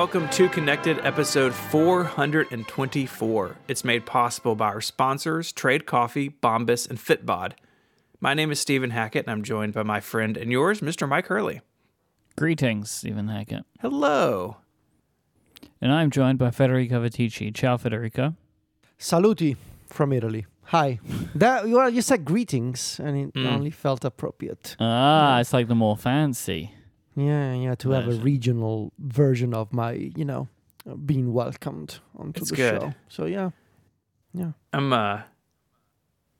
welcome to Connected episode 424. It's made possible by our sponsors, Trade Coffee, Bombas, and Fitbod. My name is Stephen Hackett, and I'm joined by my friend and yours, Mr. Mike Hurley. Greetings, Stephen Hackett. Hello. And I'm joined by Federico Viticci. Ciao, Federico. Saluti from Italy. Hi. That well, you said greetings, and it only felt appropriate. Ah, it's like the more fancy. Yeah, yeah, to have a regional version of my, you know, uh, being welcomed onto It's the good. show. So yeah, yeah. I'm, uh,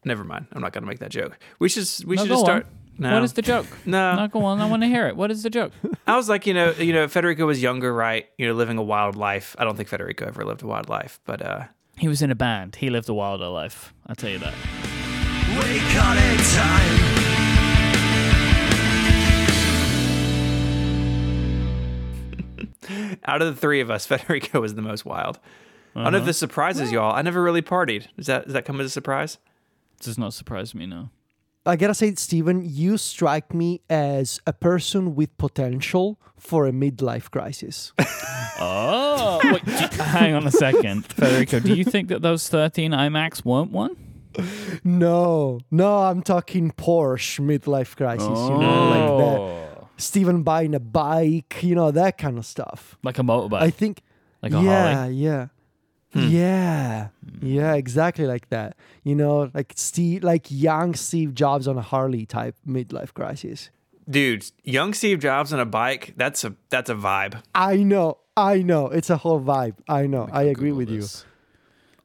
never mind. I'm not going to make that joke. We should, we No, should just start. No. What is the joke? no. no, go on. I want to hear it. What is the joke? I was like, you know, you know, Federico was younger, right? You know, living a wild life. I don't think Federico ever lived a wild life, but uh, He was in a band. He lived a wilder life. I'll tell you that. We call it time. out of the three of us, Federico was the most wild. I Uh-huh. don't know if this surprises y'all. I never really partied. Does that does that come as a surprise? Does not surprise me, no. I gotta say, Stephen, you strike me as a person with potential for a midlife crisis. Oh, wait, d- hang on a second, Federico. Do you think that those 13 iMacs weren't one? no, no, I'm talking Porsche midlife crisis. You know, like that. Stephen buying a bike, you know, that kind of stuff. like a motorbike, I think like a yeah, Harley. yeah. Hmm. Yeah, yeah, exactly like that. You know, like Steve, like young Steve Jobs on a Harley type midlife crisis. Dude, young Steve Jobs on a bike, that's a that's a vibe. I know, I know, it's a whole vibe. I know, I agree Google with you.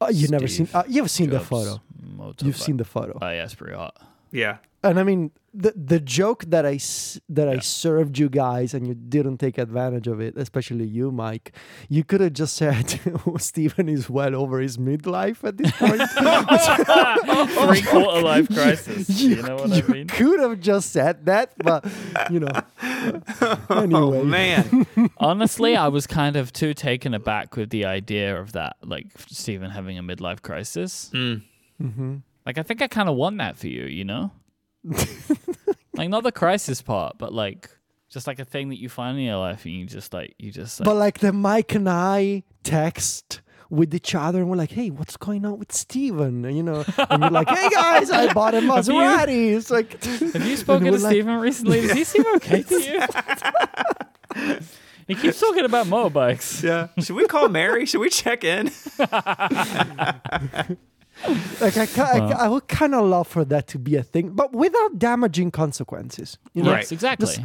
Oh, you've never seen uh, you've seen the photo. motorbike. You've seen the photo, Oh, yeah, it's pretty hot. Yeah. And I mean the the joke that I s- that I Yeah. served you guys, and you didn't take advantage of it, especially you, Mike. You could have just said Stephen is well over his midlife at this point. Three quarter life crisis. You, know what I mean? could have just said that, but you know. anyway, Oh man. Honestly, I was kind of too taken aback with the idea of that, like Stephen having a midlife crisis. Mm. hmm Like, I think I kind of won that for you, you know? like, not the crisis part, but like, just like a thing that you find in your life and you just like, you just like, but like the Mike and I text with each other, and we're like, "Hey, what's going on with Steven? And, you know, and you're like, "Hey guys, I bought a you- Maserati." It's like, have you spoken to we're like- Stephen recently? Does he seem okay to you? he keeps talking about motorbikes. Yeah. Should we call Mary? Should we check in? like I, ca- I, ca- I would kind of love for that to be a thing, but without damaging consequences. You know, Right. Yes, exactly. Just-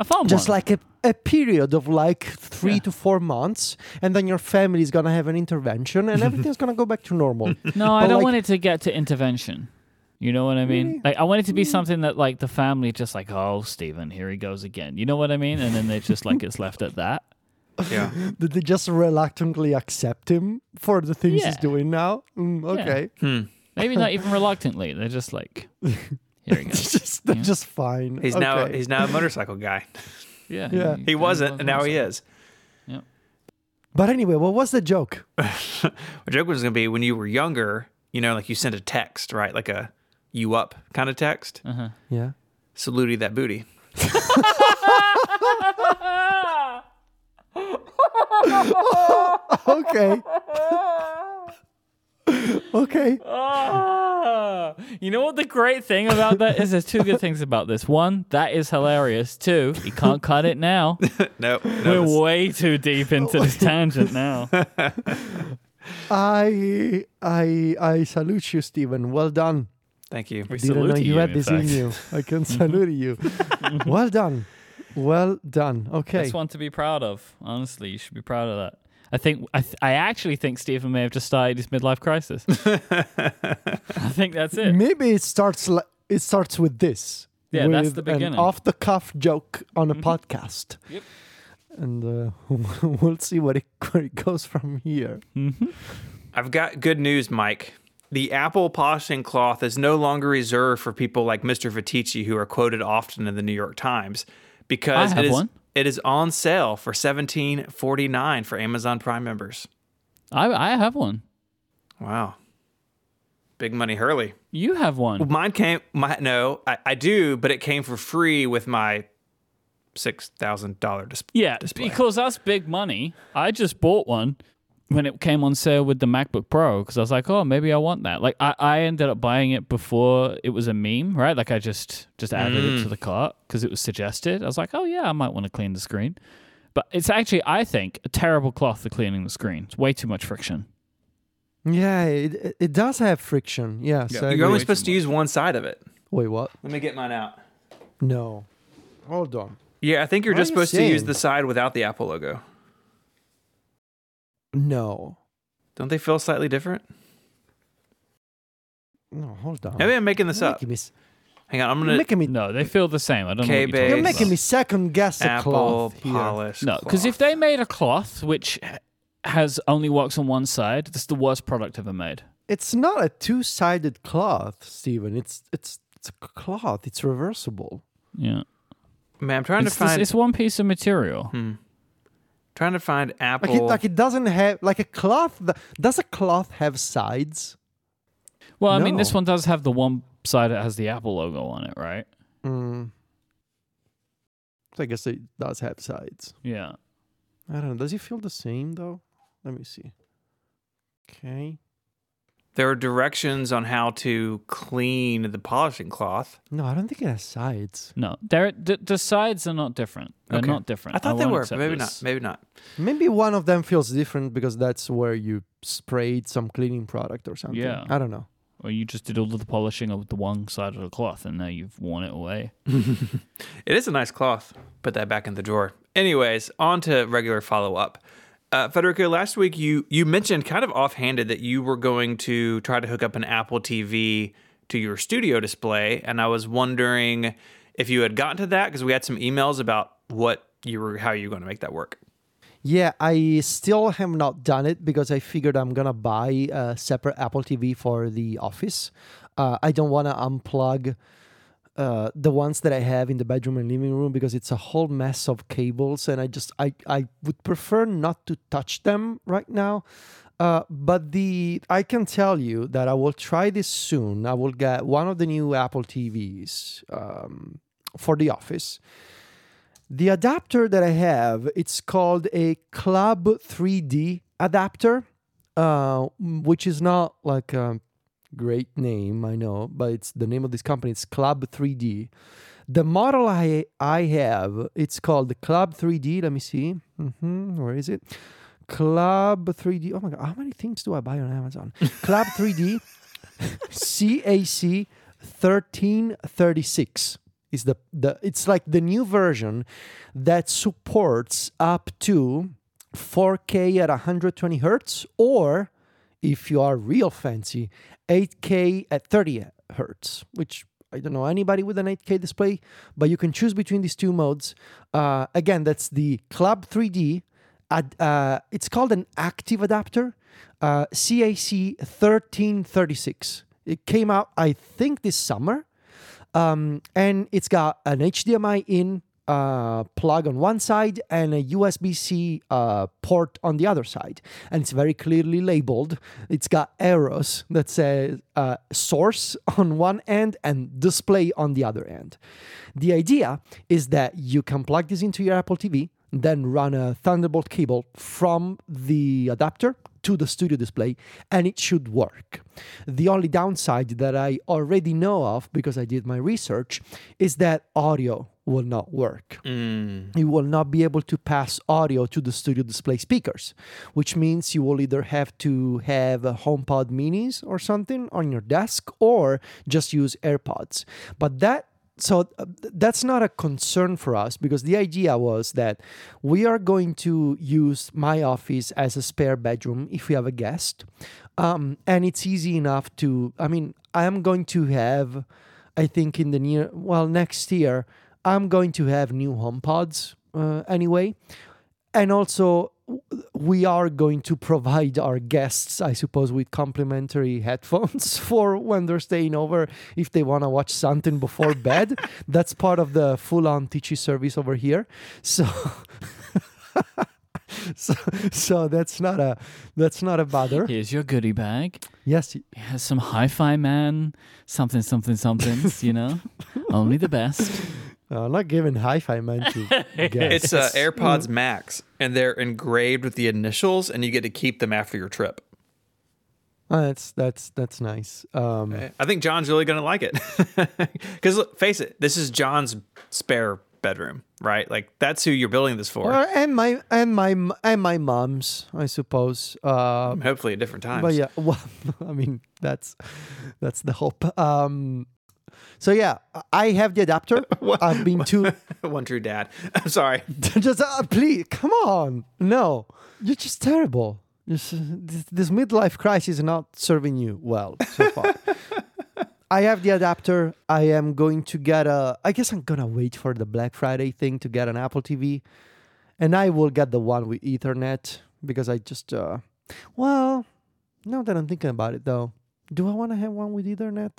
I found just one. like a, a period of like three Yeah. to four months, and then your family is gonna have an intervention, and everything's gonna go back to normal. No, I don't like- want it to get to intervention. You know what I mean? Really? Like I want it to be mm. something that like the family just like, oh, Stephen, here he goes again. You know what I mean? And then they just like it's left at that. Yeah. Did they just reluctantly accept him for the things he's doing now? Mm, okay, Hmm. Maybe not even reluctantly. They're just like, here he it's goes. just they're Yeah. just fine. He's now he's now a motorcycle guy. Yeah, Yeah. He wasn't, and now he is. But anyway, what was the joke? My joke was gonna be when you were younger, you know, like you sent a text, right? Like a you up kind of text. Uh-huh. Yeah. Saluti that booty. Okay. okay. Ah, you know what the great thing about that is? There's two good things about this. One, that is hilarious. Two, you can't cut it now. No, We're this- way too deep into this tangent now. I I I salute you, Stephen. Well done. Thank you. We Didn't know you you, had in this in you. I can salute you. well done. Well done. Okay. That's one to be proud of. Honestly, you should be proud of that. I think I, th- I actually think Stephen may have just started his midlife crisis. I think that's it. Maybe it starts li- it starts with this. Yeah, that's the beginning. Mm-hmm. An off the cuff joke on a podcast. Yep. And uh, we'll see what it, where it goes from here. I've got good news, Mike. The Apple polishing cloth is no longer reserved for people like Mr. Viticci, who are quoted often in the New York Times, because it is one. it is on sale for seventeen forty nine for Amazon Prime members. I I have one. Wow, big money, Hurley. You have one. Mine came. My no, I, I do, but it came for free with my six thousand dollar display. Yeah, display. because that's big money. I just bought one when it came on sale with the MacBook Pro because I was like, oh, maybe I want that. Like I, I ended up buying it before it was a meme, right? Like I just just added it to the mm. cart because it was suggested. I was like, oh yeah, I might want to clean the screen. But it's actually, I think, a terrible cloth for cleaning the screen. It's way too much friction. Yeah, it, it- it does have friction. Yes. so You're only supposed to use one side of it. Wait, what? Let me get mine out. No. Hold on. Yeah, I think you're What just you supposed to use the side without the Apple logo. No. Don't they feel slightly different? No, hold on. Maybe I'm making this You're up. making me, s- Hang on, I'm you're gonna making me, No, they feel the same. I don't know what K-base. you're talking you're making me second guess the Apple cloth here. polish. No, because if they made a cloth which has only works on one side, that's the worst product ever made. It's not a two-sided cloth, Stephen. It's it's it's a cloth. It's reversible. Yeah, man, I'm trying it's, to find it's one piece of material. Hmm. Trying to find Like Apple. it, like it doesn't have like a cloth. th- Does a cloth have sides? Well, I mean, this one does have the one side that has the Apple logo on it, right? Mm. So I guess it does have sides. Yeah. I don't know. Does it feel the same though? Let me see. Okay. There are directions on how to clean the polishing cloth. No, I don't think it has sides. No, they're, the, the sides are not different. They're Okay. not different. I thought they were, but maybe this. not. Maybe not. Maybe one of them feels different because that's where you sprayed some cleaning product or something. Yeah. I don't know. Or you just did all of the polishing of the one side of the cloth, and now you've worn it away. It is a nice cloth. Put that back in the drawer. Anyways, on to regular follow up. Uh, Federico, last week you you mentioned kind of offhanded that you were going to try to hook up an Apple TV to your studio display, and I was wondering if you had gotten to that because we had some emails about what you were how you were going to make that work. Yeah, I still have not done it because I figured I'm gonna buy a separate Apple TV for the office. Uh, I don't want to unplug uh, the ones that I have in the bedroom and living room because it's a whole mess of cables, and I just I I would prefer not to touch them right now. Uh, but the I can tell you that I will try this soon. I will get one of the new Apple TVs um, for the office. The adapter that I have, it's called a Club 3D adapter, uh, which is not like a great name, I know, but it's the name of this company. It's Club 3D. The model I I have, it's called the Club 3D. Let me see. hmm Where is it? Club 3D. Oh my god, how many things do I buy on Amazon? Club 3D CAC 1336 is the the it's like the new version that supports up to 4K at 120 hertz or if you are real fancy 8K at 30 hertz which I don't know anybody with an 8K display but you can choose between these two modes. Uh, again that's the Club 3D ad, uh, it's called an active adapter uh, CAC 1336 it came out I think this summer. Um, and it's got an HDMI in uh, plug on one side and a USB C uh, port on the other side. And it's very clearly labeled. It's got arrows that say uh, source on one end and display on the other end. The idea is that you can plug this into your Apple TV, then run a Thunderbolt cable from the adapter to the studio display and it should work. The only downside that I already know of because I did my research is that audio will not work. Mm. You will not be able to pass audio to the studio display speakers, which means you will either have to have a HomePod minis or something on your desk or just use AirPods. But that so uh, that's not a concern for us because the idea was that we are going to use my office as a spare bedroom if we have a guest. Um, and it's easy enough to i mean i am going to have i think in the near well next year i'm going to have new homepods uh, anyway. And also we are going to provide our guests i suppose with complimentary headphones for when they're staying over if they want to watch something before bed that's part of the full-on teachy service over here so so so that's not a that's not a bother Here's your goodie bag. yes It has some HiFiMan, something, something, something. you know, only the best. Uh, not giving HiFiMan to guess. It's uh, AirPods Max, and they're engraved with the initials, and you get to keep them after your trip. Uh, that's that's that's nice. Um, I think John's really going to like it. Because face it, this is John's spare bedroom, right? Like that's who you're building this for. or- and my and my and my mom's, I suppose. Uh, Hopefully at different times. but yeah, well, I mean that's that's the hope. Um, so yeah, I have the adapter. I've been to One true dad. I'm sorry. just uh, please come on. No, you're just terrible. Just, this, this midlife crisis is not serving you well so far. I have the adapter. I am going to get a. I guess I'm gonna wait for the Black Friday thing to get an Apple TV, and I will get the one with Ethernet because I just. Uh, well, now that I'm thinking about it, though, do I want to have one with Ethernet?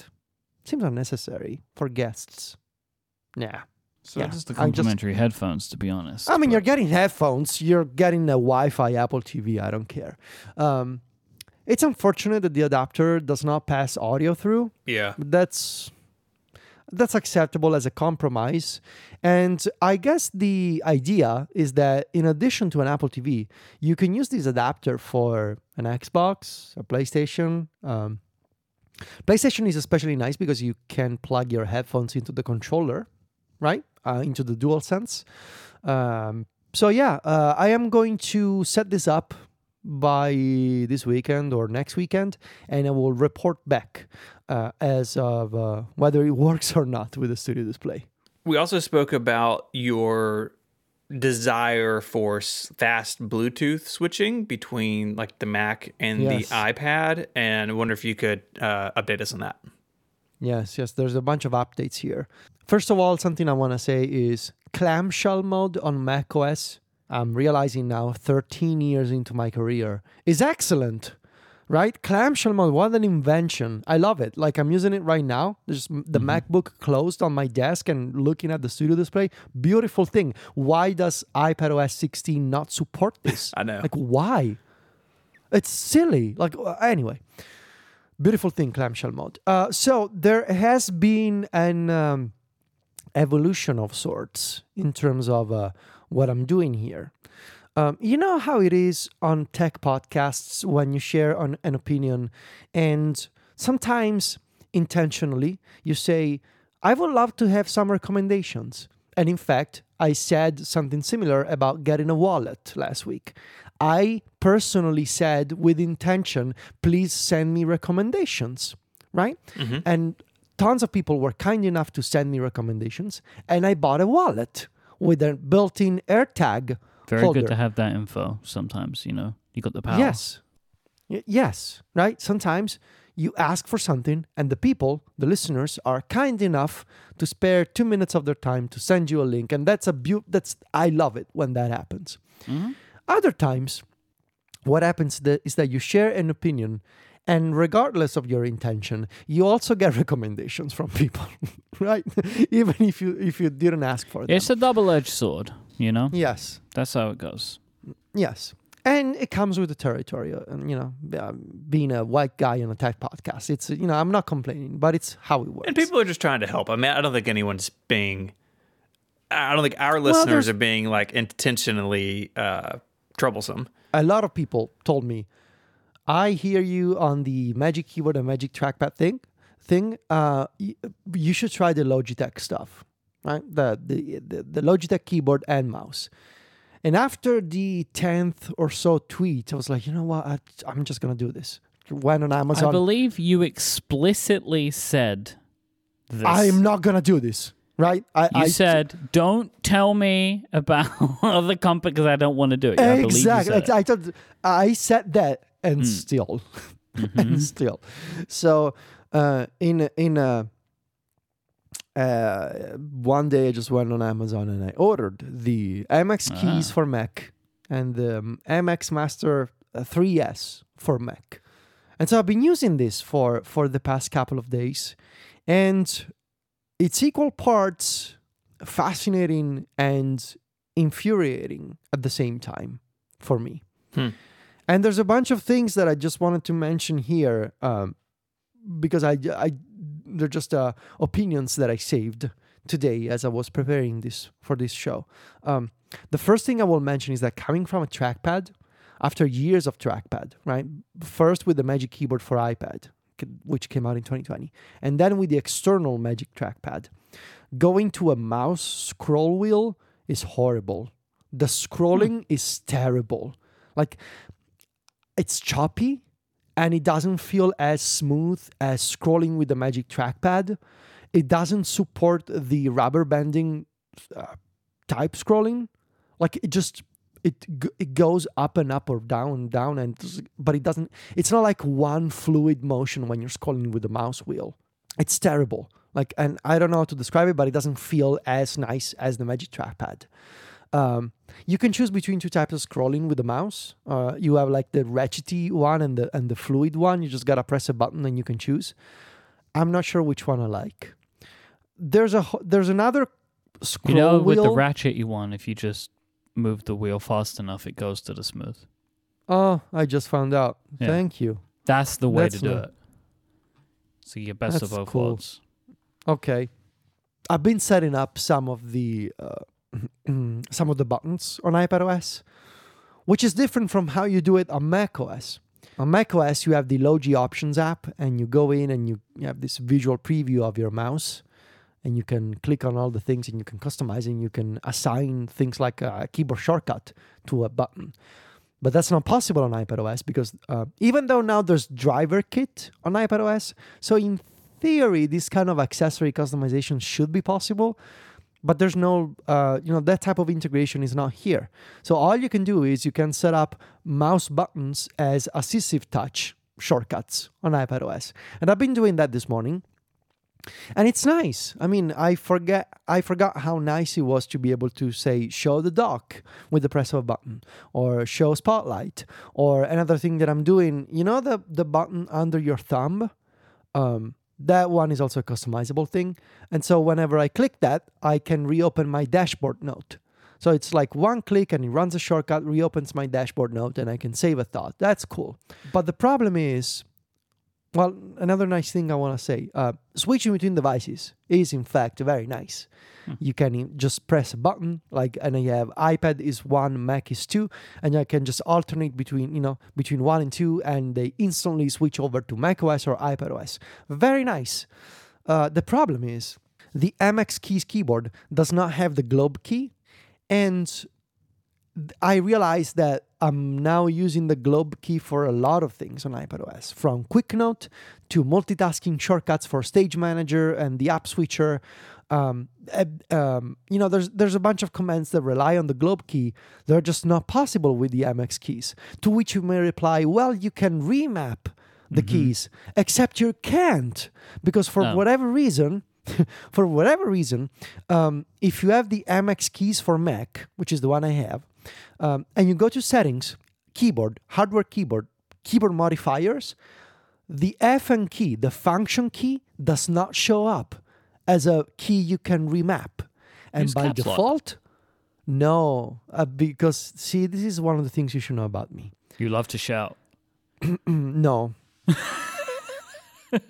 Seems unnecessary for guests. Yeah. So Yeah, just the I just- complimentary headphones, to be honest. I mean, you're getting headphones, you're getting a Wi-Fi Apple TV. I don't care. Um, it's unfortunate that the adapter does not pass audio through. Yeah. But that's that's acceptable as a compromise. And I guess the idea is that in addition to an Apple TV, you can use this adapter for an Xbox, a PlayStation. Um, PlayStation is especially nice because you can plug your headphones into the controller, right? Uh, into the DualSense. Um, so yeah, uh, I am going to set this up by this weekend or next weekend, and I will report back uh, as of uh, whether it works or not with the Studio Display. We also spoke about your desire for fast Bluetooth switching between like the Mac and Yes. the iPad, and I wonder if you could uh, update us on that. Yes, yes, there's a bunch of updates here. First of all, something I want to say is clamshell mode on macOS. I'm realizing now, 13 years into my career, is excellent. Right? Clamshell mode, what an invention. I love it. Like I'm using it right now. There's the MacBook closed on my desk and looking at the studio display. Beautiful thing. Why does iPadOS 16 not support this? I know. Like, why? It's silly. Like, uh, anyway beautiful thing clamshell mode uh, so there has been an um, evolution of sorts in terms of uh, what i'm doing here um, you know how it is on tech podcasts when you share on an opinion and sometimes intentionally you say i would love to have some recommendations. And in fact i said something similar about getting a wallet last week. I personally said with intention please send me recommendations right? And tons of people were kind enough to send me recommendations and i bought a wallet with a built-in AirTag Very holder. good to have that info sometimes, you know. You got the power. Yes. Y- yes, right? Sometimes you ask for something and the people, the listeners are kind enough to spare 2 minutes of their time to send you a link and that's a beau- that's I love it when that happens. Mm-hmm. Other times what happens that is that you share an opinion and regardless of your intention you also get recommendations from people right even if you if you didn't ask for them It's a double edged sword, you know? yes That's how it goes. Yes. And it comes with the territory, uh, and you know, um, being a white guy on a tech podcast. It's uh, you know, I'm not complaining, but it's how it works. And people are just trying to help. I mean, I don't think anyone's being. I don't think our listeners there's- are being like intentionally uh, troublesome. a lot of people told me, I hear you on the Magic Keyboard and Magic Trackpad thing. Thing, uh, you should try the Logitech stuff, right? The, the the the Logitech keyboard and mouse. And after the tenth or so tweet, I was like, you know what? I, I'm just gonna do this. Went on Amazon. I believe you explicitly said this. I'm not gonna do this, right? I, You I said, "Don't tell me about other company because I don't want to do it." Yeah, I exactly. I, thought I said that, and Hmm. still, Mm-hmm. and still. So uh, in in a uh, one day, I just went on Amazon and I ordered the MX keys Ah. for Mac and the um, MX Master uh, 3S for Mac, and so I've been using this for for the past couple of days, and it's equal parts fascinating and infuriating at the same time for me. Hmm. And there's a bunch of things that I just wanted to mention here um, because I, I they're just uh, opinions that I saved today as I was preparing this for this show. Um, the first thing I will mention is that coming from a trackpad, after years of trackpad, right? First with the Magic Keyboard for iPad, which came out in 2020, and then with the external Magic Trackpad, going to a mouse scroll wheel is horrible. The scrolling is terrible. Like it's choppy and it doesn't feel as smooth as scrolling with the Magic Trackpad. It doesn't support the rubber banding uh, type scrolling. Like it just it it goes up and up or down and down and but it doesn't it's not like one fluid motion when you're scrolling with the mouse wheel. It's terrible. Like and I don't know how to describe it but it doesn't feel as nice as the Magic Trackpad. Um, you can choose between two types of scrolling with the mouse. Uh, you have like the ratchety one and the and the fluid one. You just gotta press a button and you can choose. I'm not sure which one I like. There's a there's another scroll You know, with the ratchet you want, if you just move the wheel fast enough, it goes to the smooth. oh, I just found out. Yeah. Thank you. That's the way That's to do it. So you get best of That's both cool. worlds. Okay, I've been setting up some of the uh, some of the buttons on iPadOS, which is different from how you do it on macOS. On macOS, you have the Logi Options app, and you go in and you, you have this visual preview of your mouse, and you can click on all the things and you can customize and you can assign things like a keyboard shortcut to a button. But that's not possible on iPadOS because uh, even though now there's DriverKit on iPadOS, so in theory, this kind of accessory customization should be possible, but there's no, uh, you know, that type of integration is not here. So all you can do is you can set up mouse buttons as assistive touch shortcuts on iPadOS, and I've been doing that this morning. And it's nice. I mean, I forget I forgot how nice it was to be able to say show the dock with the press of a button or show spotlight or another thing that I'm doing, you know the the button under your thumb? Um that one is also a customizable thing. And so whenever I click that, I can reopen my dashboard note. So it's like one click and it runs a shortcut, reopens my dashboard note, and I can save a thought. That's cool. But the problem is, well, another nice thing I want to say uh, switching between devices is, in fact, very nice. You can just press a button, like, and you have iPad is one, Mac is two, and I can just alternate between, you know, between one and two, and they instantly switch over to macOS or iPadOS. Very nice. Uh, the problem is the MX Keys keyboard does not have the globe key, and I realized that I'm now using the globe key for a lot of things on iPadOS, from Quick Note to multitasking shortcuts for Stage Manager and the App Switcher. Um, um, you know, there's there's a bunch of commands that rely on the globe key that are just not possible with the MX keys. To which you may reply, well, you can remap the keys, except you can't because for No. whatever reason, for whatever reason, um, if you have the MX keys for Mac, which is the one I have, um, and you go to settings, keyboard, hardware keyboard, keyboard modifiers, the Fn key, the function key, does not show up as a key you can remap. And Use by caps lock. default, no, uh, because see, this is one of the things you should know about me. You love to shout. No.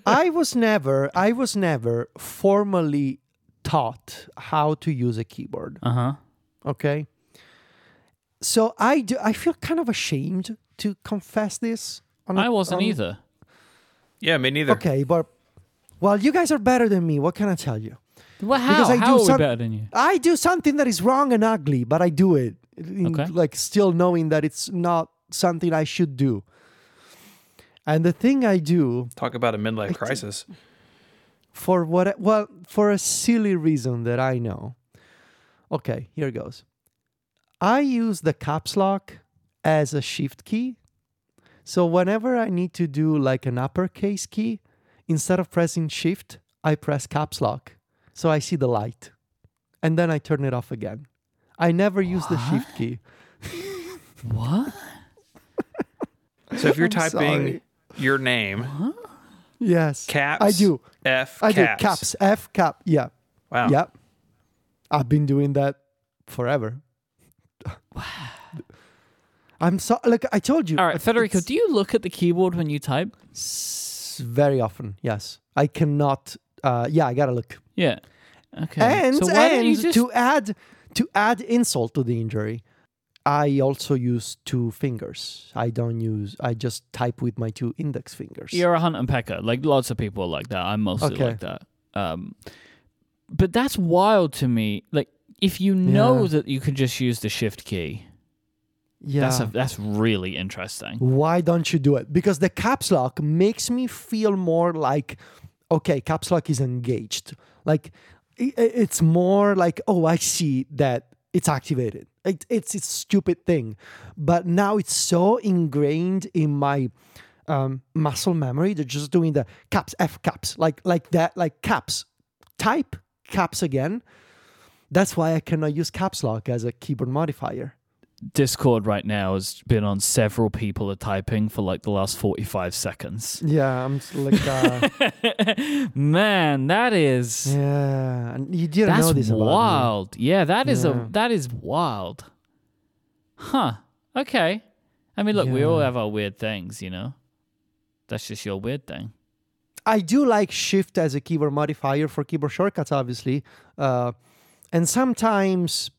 I was never I was never formally taught how to use a keyboard. Uh huh. Okay. So I do I feel kind of ashamed to confess this. On I wasn't on- either. Yeah, me neither. Okay, but well, you guys are better than me. What can I tell you? Well, how? Because I how do are we some- better than you? I do something that is wrong and ugly, but I do it. in- Okay. Like still knowing that it's not something I should do. And the thing I do Talk about a midlife crisis. for what well for a silly reason that I know. Okay, here it goes. I use the caps lock as a shift key. So whenever I need to do like an uppercase key, instead of pressing shift, I press caps lock. So I see the light. And then I turn it off again. I never use the shift key. What? So if you're I'm typing sorry. your name, Yes. caps, I do. F, I caps. do caps. F cap. Yeah. Wow. Yep. I've been doing that forever. I'm so like I told you. All right, Federico, do you look at the keyboard when you type? s- very often? Yes, I cannot. Uh, yeah, I gotta look. Yeah. Okay. And so why don't you and just to add to add insult to the injury, I also use two fingers. I don't use. I just type with my two index fingers. You're a hunt and pecker. Like lots of people are like that. I'm mostly Okay. like that. Um, but that's wild to me. Like if you know Yeah. that you can just use the shift key, yeah. that's a, that's really interesting. Why don't you do it? Because the caps lock makes me feel more like, okay, caps lock is engaged. Like it's more like, oh, I see that it's activated. It, it's it's a stupid thing, but now it's so ingrained in my um, muscle memory. They're just doing the caps F caps like like that like caps type caps again. That's why I cannot use caps lock as a keyboard modifier. Discord right now has been on several people are typing for like the last 45 seconds. Yeah, I'm like. Uh, Man, that is Yeah, and you didn't that's know this wild. Yeah, that is Yeah. a that is wild. Huh. Okay. I mean, look, we all have our weird things, you know. That's just your weird thing. I do like Shift as a keyboard modifier for keyboard shortcuts, obviously, uh, and sometimes.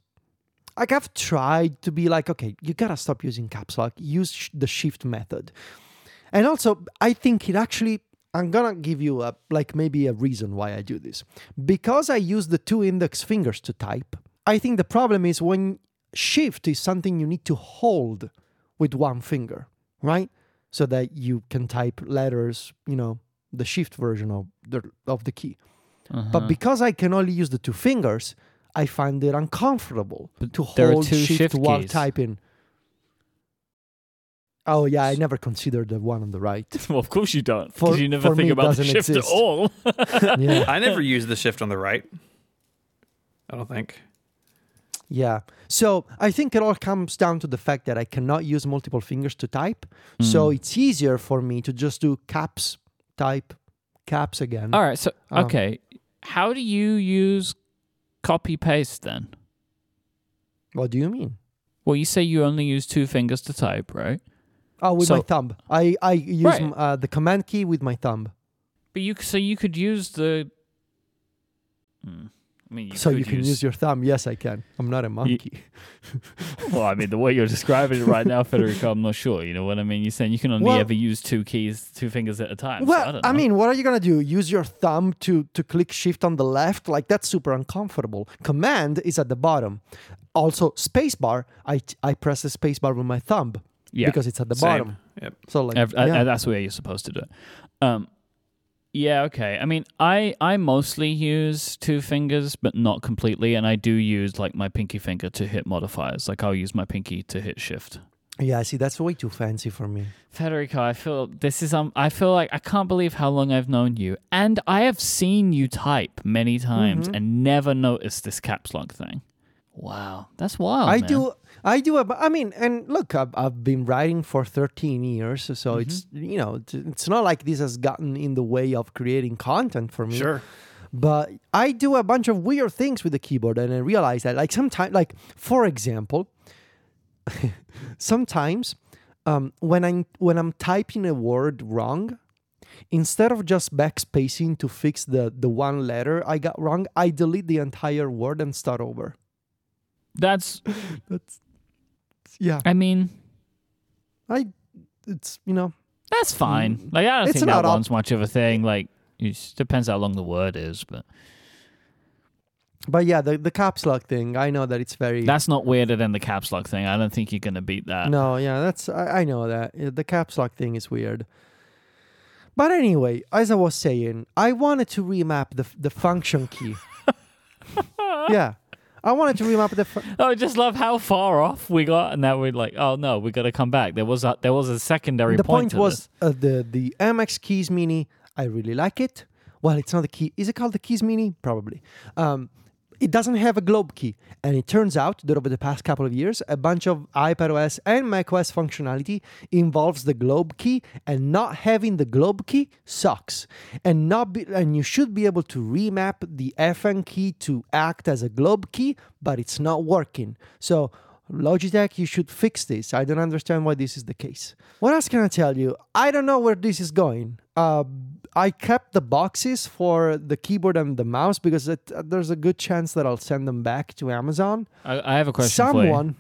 Like I've tried to be like, okay, you gotta stop using caps lock. Use sh- the shift method, and also I think it actually. I'm gonna give you a like maybe a reason why I do this because I use the two index fingers to type. I think the problem is when shift is something you need to hold with one finger, right? So that you can type letters, you know, the shift version of the of the key. Uh-huh. But because I can only use the two fingers, I find it uncomfortable to there are hold two shift, shift while typing. Oh yeah, I never considered the one on the right. well, of course you don't. Because you never think about the shift exist. at all. yeah, I never use the shift on the right. I don't think. yeah. So I think it all comes down to the fact that I cannot use multiple fingers to type. So Mm. it's easier for me to just do caps, type, caps again. All right. So, Um, okay. How do you use copy paste then? What do you mean? Well, you say you only use two fingers to type, right? Oh, with So- my thumb. I I use Right. uh, the command key with my thumb. But you so you could use the. Hmm. I mean, you so could you can use... your thumb. Yes, I can. I'm not a monkey. Well, I mean, the way you're describing it right now, Federico, I'm not sure. You know what I mean? You're saying you can only Well- ever use two keys, two fingers at a time. so well, I, don't I, mean, what are you gonna do? Use your thumb to to click shift on the left? Like that's super uncomfortable. Command is at the bottom. Also, spacebar. I I press the spacebar with my thumb yeah, because it's at the Same. bottom. Yep. So like, Ev- uh, yeah. uh, that's where you're supposed to do it. Um, yeah, okay. I mean, I I mostly use two fingers, but not completely, and I do use like my pinky finger to hit modifiers. Like I'll use my pinky to hit shift. yeah. I See, that's way too fancy for me. Federico, I feel this is um. I feel like I can't believe how long I've known you, and I have seen you type many times Mhm. and never noticed this caps lock thing. Wow, that's wild. I man. do. I do. I mean, and look, I've, I've been writing for 13 years, so it's Mm-hmm. you know, it's, it's not like this has gotten in the way of creating content for me. Sure. But I do a bunch of weird things with the keyboard, and I realize that, like sometimes, like for example, sometimes um, when I'm when I'm typing a word wrong, instead of just backspacing to fix the the one letter I got wrong, I delete the entire word and start over. That's. That's yeah. I mean, I it's you know That's fine. Like I don't Mm. It's think that not op- one's much of a thing. Like it just depends how long the word is, but but yeah the the caps lock thing I know that it's very that's not weirder than the caps lock thing. I don't think you're gonna beat that. no yeah that's I, I know that the caps lock thing is weird but anyway as I was saying I wanted to remap the the function key yeah I wanted to remap the fu- Oh, I just love how far off we got, and now we're like, oh no, we got to come back. There was a there was a secondary point. the point, point was uh, the the MX Keys Mini. I really like it. Well, it's not the key. Is it called the Keys Mini? Probably. Um, it doesn't have a globe key, and it turns out that over the past couple of years, a bunch of iPadOS and macOS functionality involves the globe key, and not having the globe key sucks. And not be, and you should be able to remap the FN key to act as a globe key, but it's not working. So Logitech, you should fix this. I don't understand why this is the case. What else can I tell you? I don't know where this is going. Uh, I kept the boxes for the keyboard and the mouse because it, uh, there's a good chance that I'll send them back to Amazon. I, I have a question for. Someone,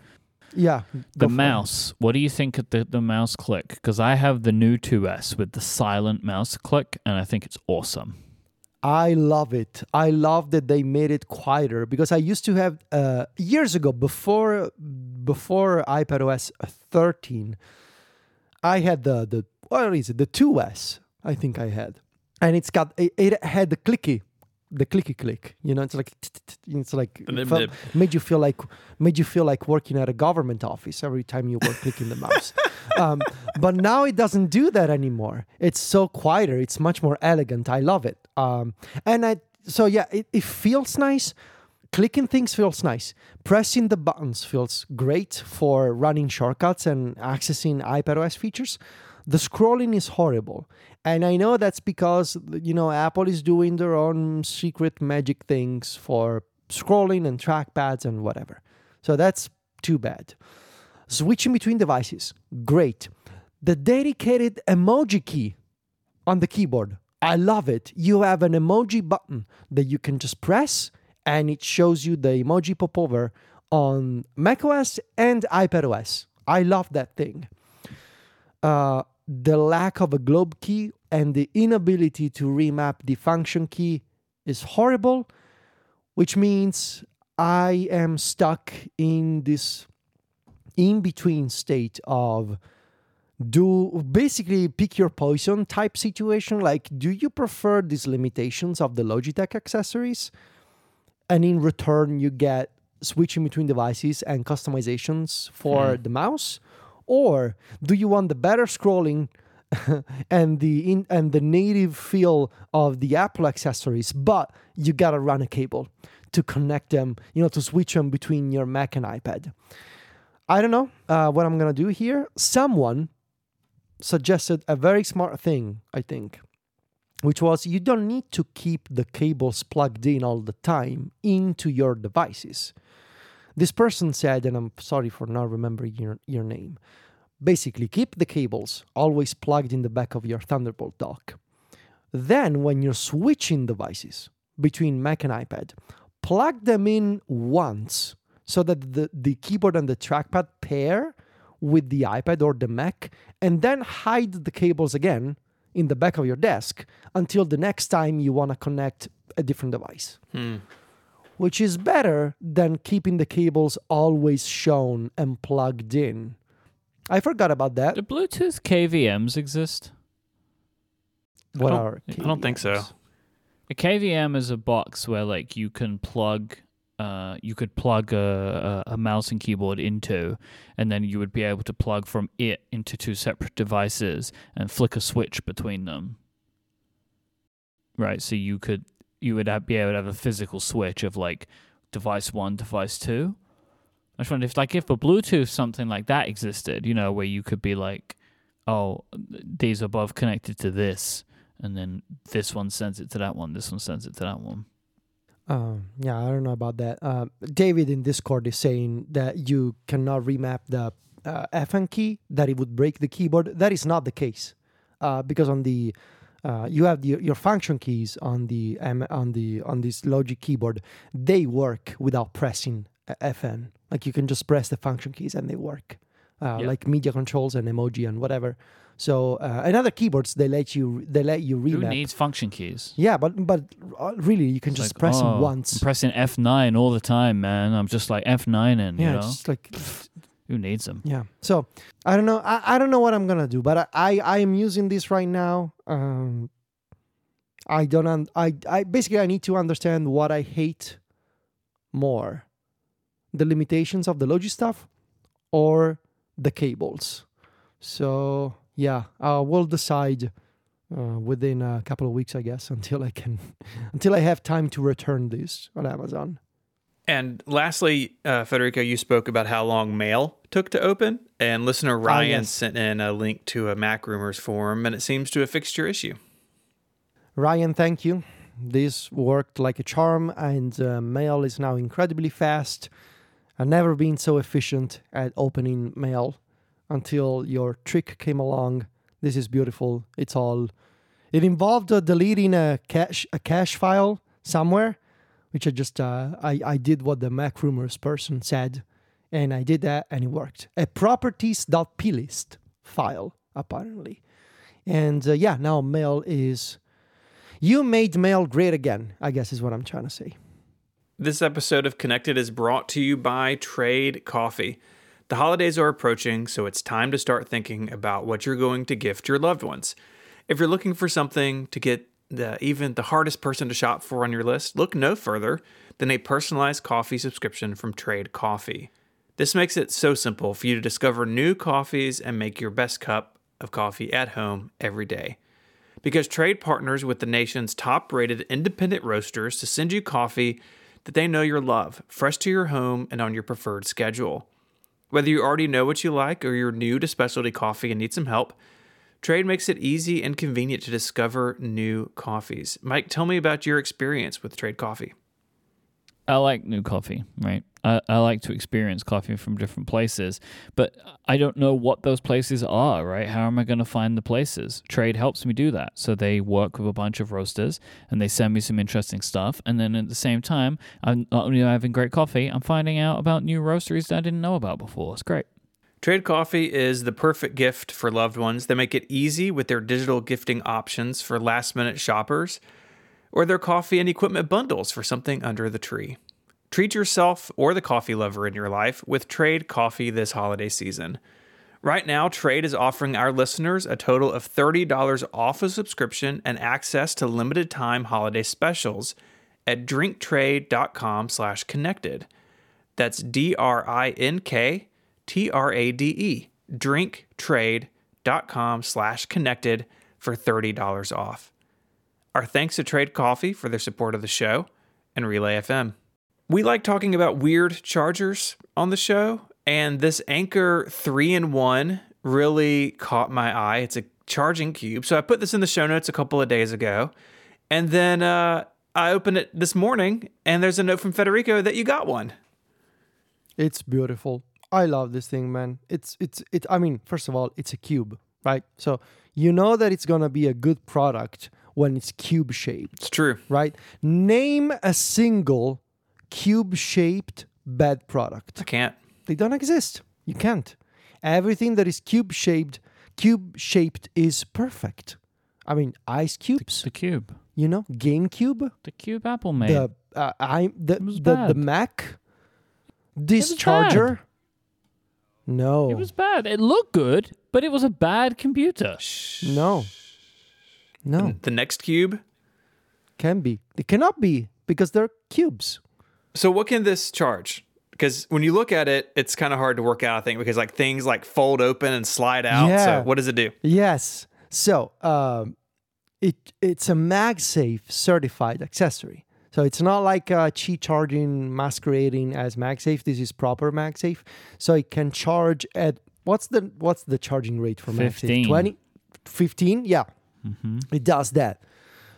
yeah, The mouse. What do you think of the, the mouse click? Because I have the new 2S with the silent mouse click, and I think it's awesome. I love it. I love that they made it quieter because I used to have uh, years ago before before iPad OS 13, I had the the what is it the 2S I think I had, and it's got it, it had the clicky the clicky click. You know, it's like it's like felt- made you feel like made you feel like working at a government office every time you were clicking the mouse. Um, but now it doesn't do that anymore. It's so quieter. It's much more elegant. I love it. Um, and I so yeah, it, it feels nice. Clicking things feels nice. Pressing the buttons feels great for running shortcuts and accessing iPadOS features. The scrolling is horrible. And I know that's because you know Apple is doing their own secret magic things for scrolling and trackpads and whatever. So that's too bad. Switching between devices, great. The dedicated emoji key on the keyboard, I love it. You have an emoji button that you can just press and it shows you the emoji popover on macOS and iPadOS. I love that thing. Uh, the lack of a globe key and the inability to remap the function key is horrible, which means I am stuck in this in between state of do basically pick your poison type situation like do you prefer these limitations of the logitech accessories? And in return you get switching between devices and customizations for hmm. the mouse or do you want the better scrolling and the in, and the native feel of the apple accessories but you gotta run a cable to connect them you know to switch them between your mac and ipad I don't know uh, what I'm gonna do here. Someone suggested a very smart thing, I think, which was you don't need to keep the cables plugged in all the time into your devices. This person said, and I'm sorry for not remembering your, your name. Basically, keep the cables always plugged in the back of your Thunderbolt dock. Then, when you're switching devices between Mac and iPad, plug them in once so that the, the keyboard and the trackpad pair with the iPad or the Mac, and then hide the cables again in the back of your desk until the next time you want to connect a different device. Hmm. Which is better than keeping the cables always shown and plugged in. I forgot about that. Do Bluetooth KVMs exist? What don't- are I don't think so. A KVM is a box where like you can plug uh, you could plug a, a, a mouse and keyboard into, and then you would be able to plug from it into two separate devices and flick a switch between them. Right, so you could you would be able to have a physical switch of like device one, device two. I just wondered if like if a Bluetooth something like that existed, you know, where you could be like, oh, these are both connected to this, and then this one sends it to that one, this one sends it to that one. Um, yeah, I don't know about that. Uh, David in Discord is saying that you cannot remap the uh, FN key, that it would break the keyboard. That is not the case, uh, because on the uh, you have the, your function keys on the um, on the on this Logic keyboard. They work without pressing FN. Like you can just press the function keys and they work, uh, Yeah. like media controls and emoji and whatever. So uh, and other keyboards they let you they let you remap. Who needs function keys? yeah, but but uh, really you can It's just like, press oh, them once. I'm pressing F9 all the time, man. I'm just like F9 in, yeah, you know? just like Who needs them? yeah. So I don't know. I, I don't know what I'm gonna do, but I I, am using this right now. Um, I don't. Un- I I basically I need to understand what I hate more, the limitations of the Logi stuff, or the cables. So yeah, uh, we'll decide. Uh, within a couple of weeks, I guess, until I can, until I have time to return this on Amazon. And lastly, uh, Federico, you spoke about how long mail took to open, and listener Ryan yes. sent in a link to a MacRumors forum, and it seems to have fixed your issue. Ryan, thank you. This worked like a charm, and uh, mail is now incredibly fast. I've never been so efficient at opening mail until your trick came along. This is beautiful. It's all. It involved uh, deleting a cache a cache file somewhere, which I just uh, I I did what the MacRumors person said, and I did that and it worked. A properties.plist file apparently, and uh, yeah, now Mail is. You made Mail great again. I guess is what I'm trying to say. This episode of Connected is brought to you by Trade Coffee. The holidays are approaching, so it's time to start thinking about what you're going to gift your loved ones. If you're looking for something to get the, even the hardest person to shop for on your list, look no further than a personalized coffee subscription from Trade Coffee. This makes it so simple for you to discover new coffees and make your best cup of coffee at home every day. Because Trade partners with the nation's top rated independent roasters to send you coffee that they know you love, fresh to your home and on your preferred schedule. Whether you already know what you like or you're new to specialty coffee and need some help, Trade makes it easy and convenient to discover new coffees. Mike, tell me about your experience with Trade Coffee. I like new coffee, right? I, I like to experience coffee from different places, but I don't know what those places are, right? How am I going to find the places? Trade helps me do that. So they work with a bunch of roasters and they send me some interesting stuff. And then at the same time, I'm not only having great coffee, I'm finding out about new roasteries that I didn't know about before. It's great. Trade Coffee is the perfect gift for loved ones. They make it easy with their digital gifting options for last minute shoppers or their coffee and equipment bundles for something under the tree. Treat yourself or the coffee lover in your life with Trade Coffee this holiday season. Right now, Trade is offering our listeners a total of $30 off a subscription and access to limited time holiday specials at drinktrade.com slash connected. That's D-R-I-N-K T-R-A-D-E, drinktrade.com slash connected for $30 off. Our thanks to Trade Coffee for their support of the show and Relay FM. We like talking about weird chargers on the show, and this Anker 3 in 1 really caught my eye. It's a charging cube. So I put this in the show notes a couple of days ago. And then uh, I opened it this morning, and there's a note from Federico that you got one. It's beautiful. I love this thing, man. It's it's it. I mean, first of all, it's a cube, right? So you know that it's gonna be a good product when it's cube shaped, It's true. right? Name a single cube shaped bad product. I can't. They don't exist. You can't. Everything that is cube shaped, cube shaped is perfect. I mean, ice cubes. The cube. You know, GameCube. The cube Apple made. The uh, I the the, the. Mac. This was charger. No. It was bad. It looked good, but it was a bad computer. no. No. The next cube. Can be. It cannot be because they're cubes. So what can this charge? Because when you look at it, it's kind of hard to work out. I think because like things like fold open and slide out. Yeah. So what does it do? Yes. So um, it it's a MagSafe certified accessory. So it's not like uh, Qi charging masquerading as MagSafe. This is proper MagSafe. So it can charge at what's the what's the charging rate for MagSafe? 15. 20? 15? Yeah. It does that.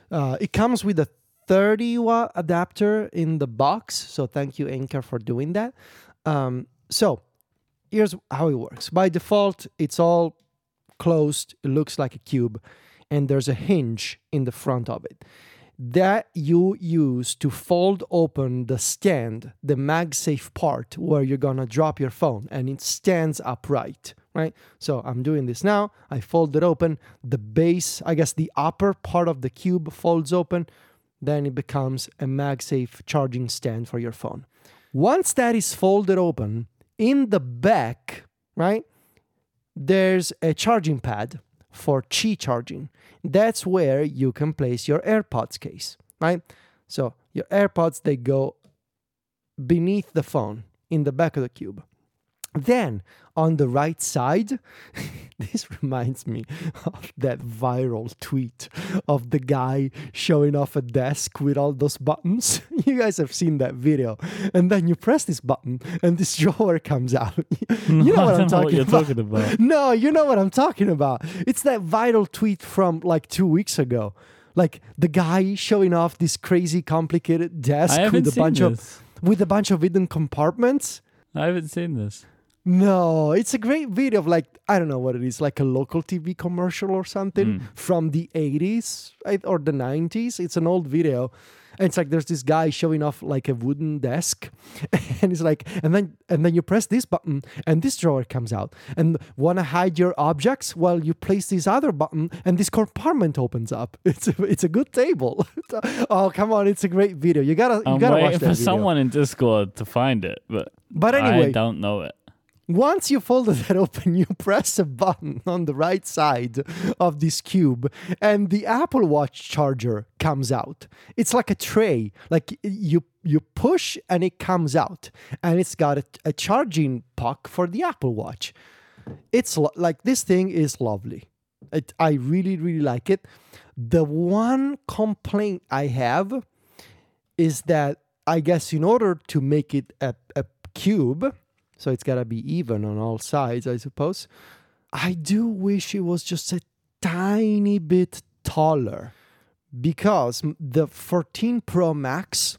Uh, it comes with a 30 watt adapter in the box. So thank you, Anker, for doing that. Um, so here's how it works. By default, it's all closed. It looks like a cube, and there's a hinge in the front of it that you use to fold open the stand, the MagSafe part where you're gonna drop your phone, and it stands upright. Right, so I'm doing this now. I fold it open. The base, I guess, the upper part of the cube folds open. Then it becomes a MagSafe charging stand for your phone. Once that is folded open, in the back, right, there's a charging pad for Qi charging. That's where you can place your AirPods case, right? So your AirPods they go beneath the phone in the back of the cube. Then on the right side, this reminds me of that viral tweet of the guy showing off a desk with all those buttons. You guys have seen that video. And then you press this button and this drawer comes out. you know what I'm what talking you're about. talking about. No, you know what I'm talking about. It's that viral tweet from like two weeks ago. Like the guy showing off this crazy complicated desk with a bunch this. of with a bunch of hidden compartments. I haven't seen this. No, it's a great video of like I don't know what it is, like a local TV commercial or something mm. from the 80s or the 90s. It's an old video. And it's like there's this guy showing off like a wooden desk and it's like and then and then you press this button and this drawer comes out and want to hide your objects well you place this other button and this compartment opens up it's a, it's a good table oh come on it's a great video you gotta you I'm gotta waiting watch for that video. someone in Discord to find it, but But anyway I don't know it. Once you folded that open, you press a button on the right side of this cube, and the Apple Watch charger comes out. It's like a tray. Like you you push and it comes out, and it's got a, a charging puck for the Apple Watch. It's lo- like this thing is lovely. It, I really really like it. The one complaint I have is that I guess in order to make it a, a cube, so it's gotta be even on all sides, I suppose. I do wish it was just a tiny bit taller because the 14 Pro Max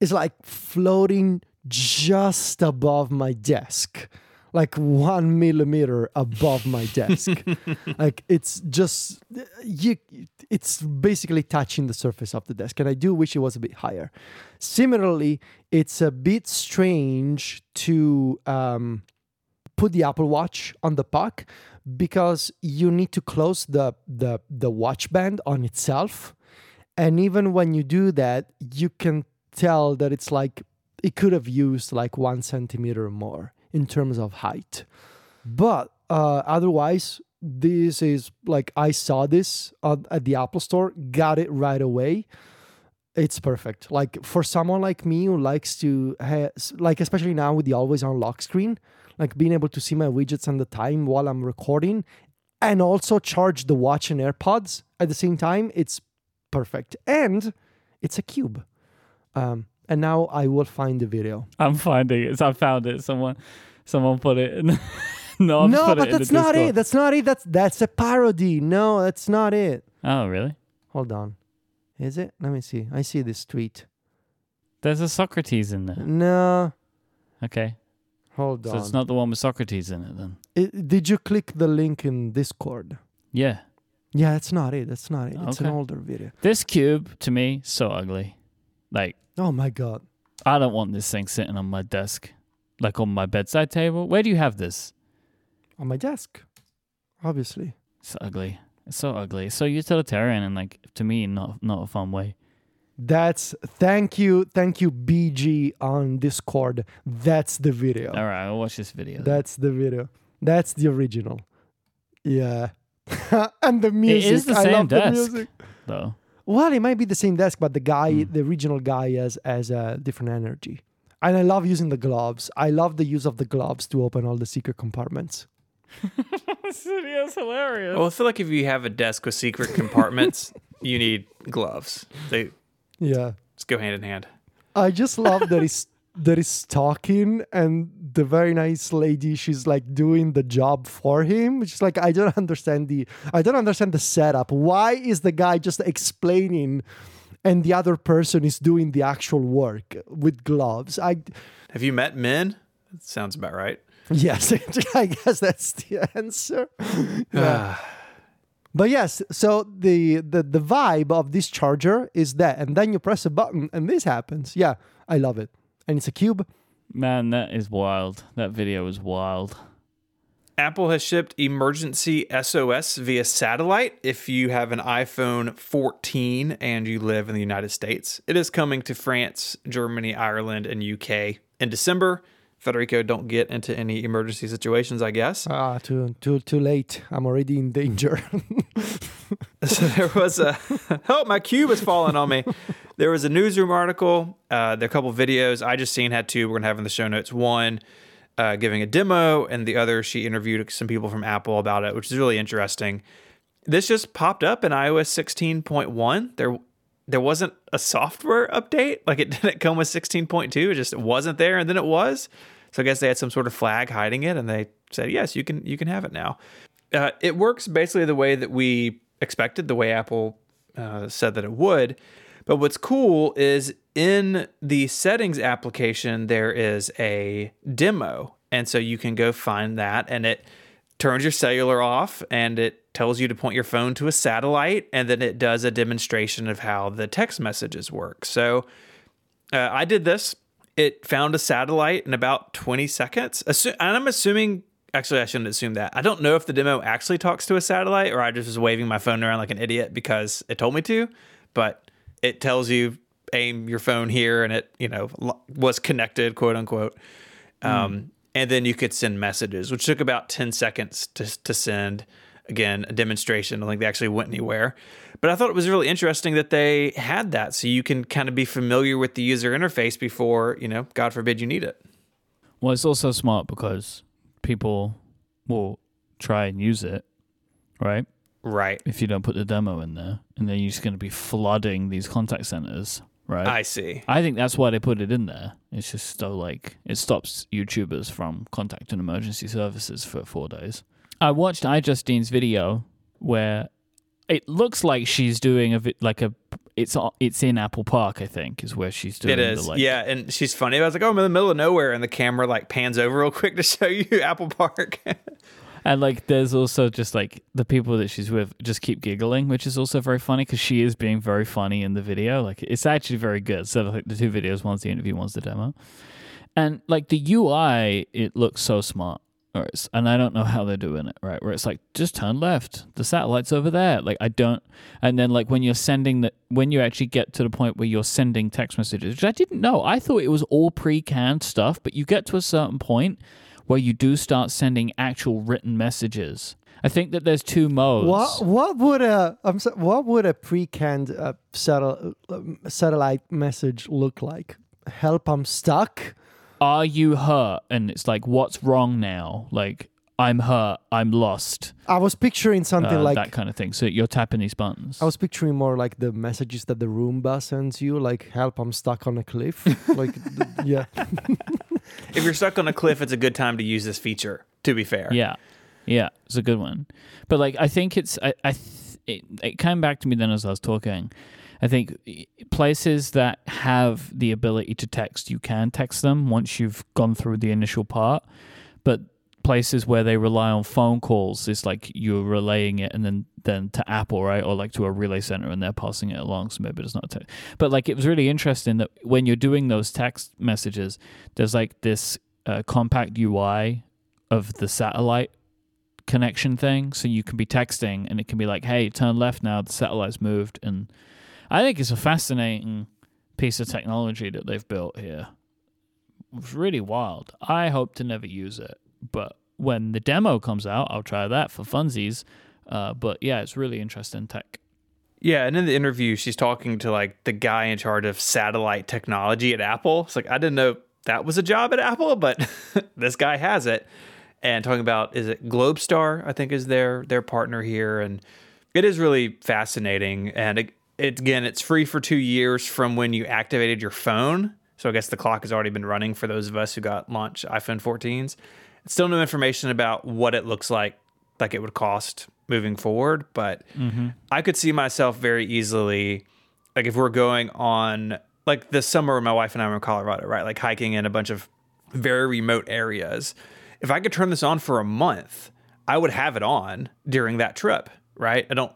is like floating just above my desk, like one millimeter above my desk. like it's just you. It's basically touching the surface of the desk, and I do wish it was a bit higher. Similarly, it's a bit strange to um, put the Apple Watch on the puck because you need to close the the the watch band on itself, and even when you do that, you can tell that it's like it could have used like one centimeter more in terms of height. But uh, otherwise, this is like I saw this at, at the Apple Store, got it right away. It's perfect. Like for someone like me who likes to, ha- like especially now with the always on lock screen, like being able to see my widgets and the time while I'm recording, and also charge the watch and AirPods at the same time. It's perfect, and it's a cube. Um, and now I will find the video. I'm finding it. I found it. Someone, someone put it. In, no, no, but that's not Discord. it. That's not it. That's that's a parody. No, that's not it. Oh, really? Hold on. Is it? Let me see. I see this tweet. There's a Socrates in there. No. Okay, Hold on. so it's not the one with Socrates in it then. It- did you click the link in Discord? Yeah, Yeah, that's not it. That's not it. It's an older video. this cube to me so ugly. Like Oh my god. I don't want this thing sitting on my desk, like on my bedside table. Where do you have this? On my desk. Obviously. It's ugly. It's so ugly. It's so utilitarian and like to me not not a fun way. That's thank you, thank you, BG on Discord. That's the video. All right, I'll watch this video. then. That's the video. That's the original. Yeah. and the music. is the I same love the desk. music. though. Well, it might be the same desk, but the guy, Mm. the original guy, has has a different energy. And I love using the gloves. I love the use of the gloves to open all the secret compartments. this is hilarious. Well, I feel like if you have a desk with secret compartments, you need gloves. They Yeah. just go hand in hand. I just love that he's that he's talking and the very nice lady she's like doing the job for him. Which is like I don't understand the I don't understand the setup. Why is the guy just explaining and the other person is doing the actual work with gloves? I Have you met men? That sounds about right. yes, I guess that's the answer. Yeah. But yes, so the, the the vibe of this charger is that, and then you press a button and this happens. Yeah, I love it, and it's a cube. Man, that is wild. That video is wild. Apple has shipped emergency SOS via satellite if you have an iPhone 14 and you live in the United States. It is coming to France, Germany, Ireland, and UK in December. Federico, don't get into any emergency situations, I guess. Ah, too too too late. I'm already in danger. so there was a oh my cube is falling on me there was a newsroom article uh, there are a couple videos i just seen had two we're gonna have in the show notes one uh, giving a demo and the other she interviewed some people from apple about it which is really interesting this just popped up in ios 16.1 there there wasn't a software update like it didn't come with 16.2 it just wasn't there and then it was so i guess they had some sort of flag hiding it and they said yes you can you can have it now uh, it works basically the way that we expected, the way Apple uh, said that it would. But what's cool is in the settings application, there is a demo. And so you can go find that and it turns your cellular off and it tells you to point your phone to a satellite and then it does a demonstration of how the text messages work. So uh, I did this. It found a satellite in about 20 seconds. Assu- and I'm assuming, actually, I shouldn't assume that. I don't know if the demo actually talks to a satellite or I just was waving my phone around like an idiot because it told me to, but it tells you aim your phone here and it, you know, was connected, quote unquote. Um, and then you could send messages, which took about 10 seconds to, to send. Again, a demonstration. I don't think they actually went anywhere. But I thought it was really interesting that they had that so you can kind of be familiar with the user interface before, you know, God forbid you need it. Well, it's also smart because people will try and use it, right? Right. If you don't put the demo in there, and then you're just going to be flooding these contact centers, right? I see. I think that's why they put it in there. It's just so like it stops YouTubers from contacting emergency services for four days. I watched iJustine's video where it looks like she's doing a vi- like a it's it's in Apple Park I think is where she's doing It is. the like yeah. And she's funny. I was like, oh, I'm in the middle of nowhere. And the camera like pans over real quick to show you Apple Park. and like there's also just like the people that she's with just keep giggling which is also very funny because she is being very funny in the video like it's actually very good so like the two videos one's the interview one's the demo and like the UI it looks so smart or it's, and I don't know how they're doing it right where it's like just turn left the satellite's over there like I don't and then like when you're sending the when you actually get to the point where you're sending text messages which I didn't know I thought it was all pre-canned stuff but you get to a certain point where you do start sending actual written messages. I think that there's two modes. What what would a I'm what would a pre-canned uh, satel- uh, satellite message look like? Help! I'm stuck. Are you hurt? And it's like, what's wrong now? Like, I'm hurt. I'm lost. I was picturing something uh, like that kind of thing. So you're tapping these buttons. I was picturing more like the messages that the Roomba sends you, like "Help! I'm stuck on a cliff." like, th- yeah, if you're stuck on a cliff, it's a good time to use this feature, to be fair. Yeah, yeah, it's a good one. But like, I think it's I, I th- it, it came back to me then as I was talking. I think places that have the ability to text, you can text them once you've gone through the initial part. But places where they rely on phone calls, it's like you're relaying it and then then to Apple, right, or like to a relay center, and they're passing it along. So maybe it's not. Te- but like, it was really interesting that when you're doing those text messages, there's like this uh, compact UI of the satellite connection thing. So you can be texting and it can be like, hey, turn left now, the satellite's moved. And I think it's a fascinating piece of technology that they've built here. It's really wild. I hope to never use it, but when the demo comes out, I'll try that for funsies. Uh, but yeah, it's really interesting tech. Yeah, and in the interview, she's talking to like the guy in charge of satellite technology at Apple. It's like I didn't know that was a job at Apple, but this guy has it. And talking about is it Globalstar? I think is their their partner here, and it is really fascinating. And it, again, it's free for two years from when you activated your phone. So I guess the clock has already been running for those of us who got launch iPhone 14s. It's still no information about what it looks like, like it would cost moving forward. But mm-hmm. I could see myself very easily, like if we're going on like this summer, when my wife and I were in Colorado, right? Like hiking in a bunch of very remote areas. If I could turn this on for a month, I would have it on during that trip, right? I don't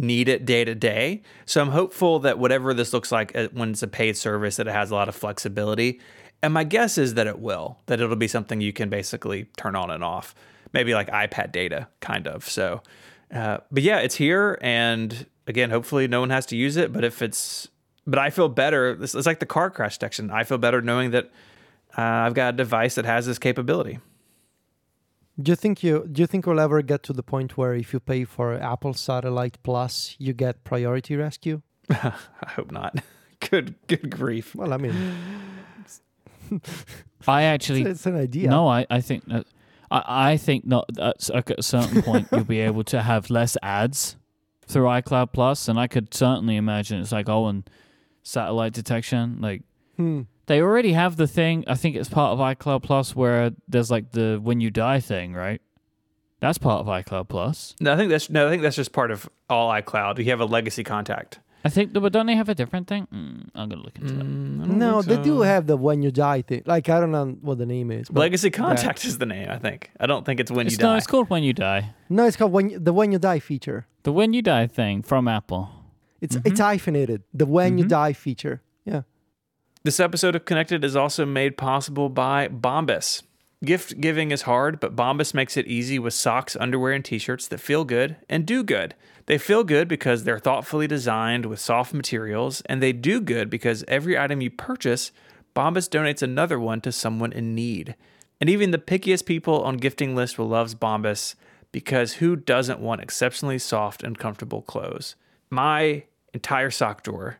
need it day to day. So I'm hopeful that whatever this looks like uh, when it's a paid service, that it has a lot of flexibility. And my guess is that it will, that it'll be something you can basically turn on and off, maybe like iPad data, kind of. So, uh, but yeah, it's here. And again, hopefully no one has to use it. But if it's, but I feel better. It's, like the car crash detection. I feel better knowing that uh, I've got a device that has this capability. Do you think you do you think we'll ever get to the point where if you pay for Apple Satellite Plus, you get priority rescue? I hope not. Good, good grief. Well, I mean, I actually it's an idea. No, I, I think that I, I think not at at a certain point you'll be able to have less ads through iCloud Plus, and I could certainly imagine it's like oh, and satellite detection. Like Hmm. They already have the thing. I think it's part of iCloud Plus where there's like the when you die thing, right? That's part of iCloud Plus. No, I think that's no, I think that's just part of all iCloud. You have a legacy contact. I think, but don't they have a different thing? Mm, I'm gonna look into that. Mm, I No, think they do have the when you die thing. Like I don't know what the name is. but Legacy Contact is the name, I think. I don't think it's when It's, you no, die. it's called When You Die. No, it's called when you, the when you die feature. The When You Die thing from Apple. It's Mm-hmm. it's hyphenated. The when you Mhm. die feature. Yeah. This episode of Connected is also made possible by Bombas. Gift giving is hard, but Bombas makes it easy with socks, underwear, and t shirts that feel good and do good. They feel good because they're thoughtfully designed with soft materials, and they do good because every item you purchase, Bombas donates another one to someone in need. And even the pickiest people on gifting lists will love Bombas because who doesn't want exceptionally soft and comfortable clothes? My entire sock drawer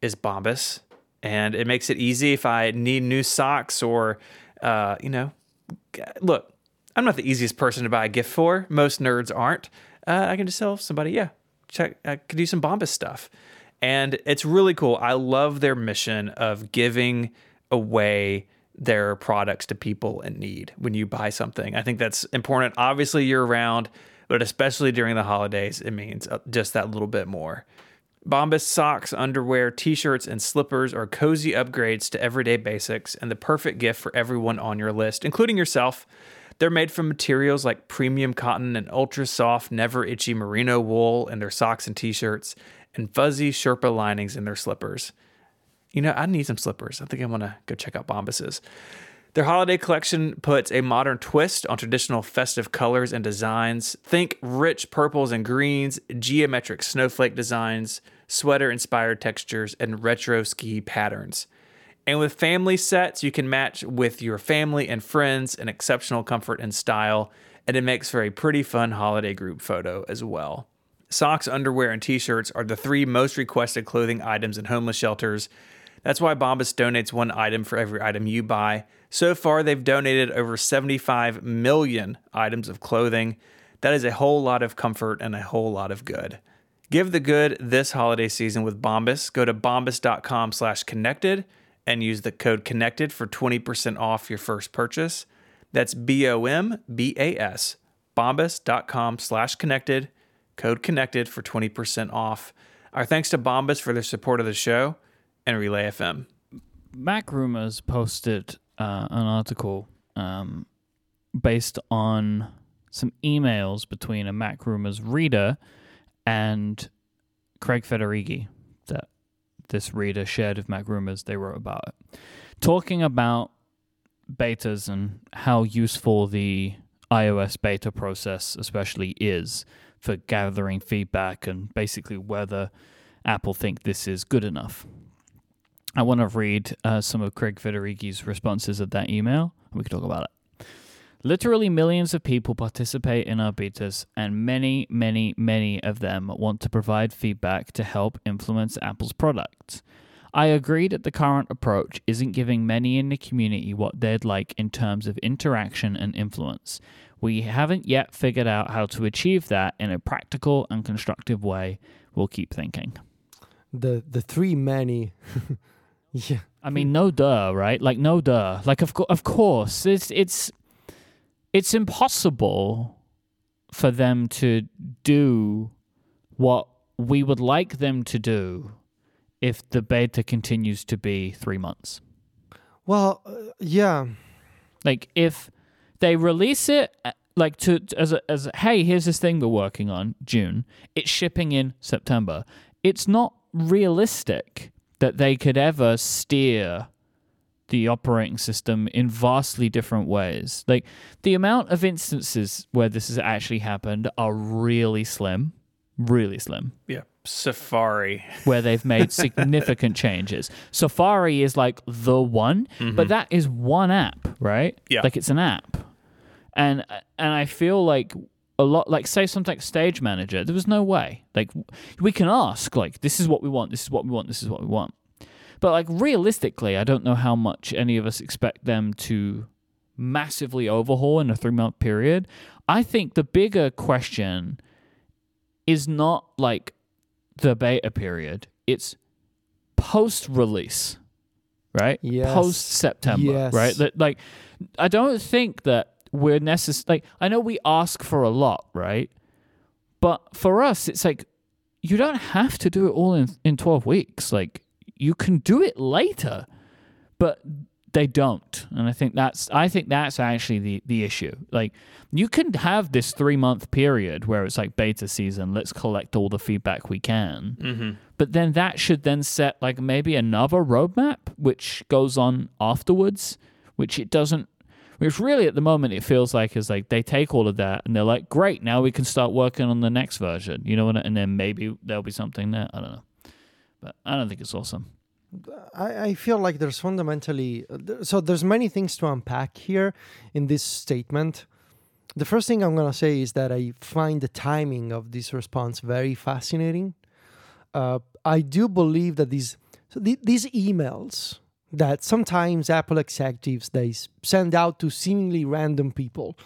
is Bombas, and it makes it easy if I need new socks or, uh, you know, look, I'm not the easiest person to buy a gift for. Most nerds aren't. Uh, I can just tell somebody, yeah, check, I could do some Bombas stuff, and it's really cool. I love their mission of giving away their products to people in need when you buy something. I think that's important, obviously year round, but especially during the holidays, it means uh, just that little bit more. Bombas socks, underwear, t shirts, and slippers are cozy upgrades to everyday basics and the perfect gift for everyone on your list, including yourself. They're made from materials like premium cotton and ultra soft, never itchy merino wool in their socks and t shirts, and fuzzy Sherpa linings in their slippers. You know, I need some slippers. I think I'm to go check out Bombas's. Their holiday collection puts a modern twist on traditional festive colors and designs. Think rich purples and greens, geometric snowflake designs, sweater inspired textures, and retro ski patterns. And with family sets, you can match with your family and friends in exceptional comfort and style, and it makes for a pretty fun holiday group photo as well. Socks, underwear, and t shirts are the three most requested clothing items in homeless shelters. That's why Bombas donates one item for every item you buy. So far, they've donated over 75 million items of clothing. That is a whole lot of comfort and a whole lot of good. Give the good this holiday season with Bombas. Go to bombas.com slash connected and use the code connected for 20% off your first purchase. That's B-O-M-B-A-S, bombas.com slash connected, code connected for 20% off. Our thanks to Bombas for their support of the show and Relay FM. MacRumors posted uh, an article um, based on some emails between a MacRumors reader and Craig Federighi that this reader shared with MacRumors. They wrote about it, talking about betas and how useful the iOS beta process, especially, is for gathering feedback and basically whether Apple think this is good enough. I want to read uh, some of Craig Federighi's responses of that email, and we can talk about it. Literally millions of people participate in our betas, and many, many, many of them want to provide feedback to help influence Apple's products. I agree that the current approach isn't giving many in the community what they'd like in terms of interaction and influence. We haven't yet figured out how to achieve that in a practical and constructive way. We'll keep thinking. The the three many. yeah. I mean, no duh, right? Like no duh. Like of co- of course, it's it's it's impossible for them to do what we would like them to do if the beta continues to be 3 months. Well, uh, yeah. Like if they release it uh, like to as a, as a, hey, here's this thing we're working on, June. It's shipping in September. It's not realistic that they could ever steer the operating system in vastly different ways. Like the amount of instances where this has actually happened are really slim, really slim Yeah. Safari. where they've made significant changes. Safari is like the one, but mm-hmm. that is one app, right? Yeah. Like it's an app. And and I feel like a lot like say something like Stage Manager, there was no way. Like we can ask like this is what we want, this is what we want, this is what we want. But like realistically, I don't know how much any of us expect them to massively overhaul in a 3-month period. I think the bigger question is not like the beta period. It's post release, right? Yes. Post September, Yes. right? That like I don't think that we're necessary. Like I know we ask for a lot, right? But for us, it's like you don't have to do it all in in 12 weeks. Like you can do it later, but they don't. And I think that's I think that's actually the the issue. Like you can have this 3 month period where it's like beta season, let's collect all the feedback we can. Mm-hmm. But then that should then set like maybe another roadmap which goes on afterwards, which it doesn't which really at the moment it feels like is like they take all of that and they're like, great, now we can start working on the next version. You know what? And then maybe there'll be something there. I don't know, but I don't think it's awesome. I, I feel like there's fundamentally so there's many things to unpack here in this statement. The first thing I'm gonna say is that I find the timing of this response very fascinating. Uh, I do believe that these so the, these emails that sometimes Apple executives they send out to seemingly random people,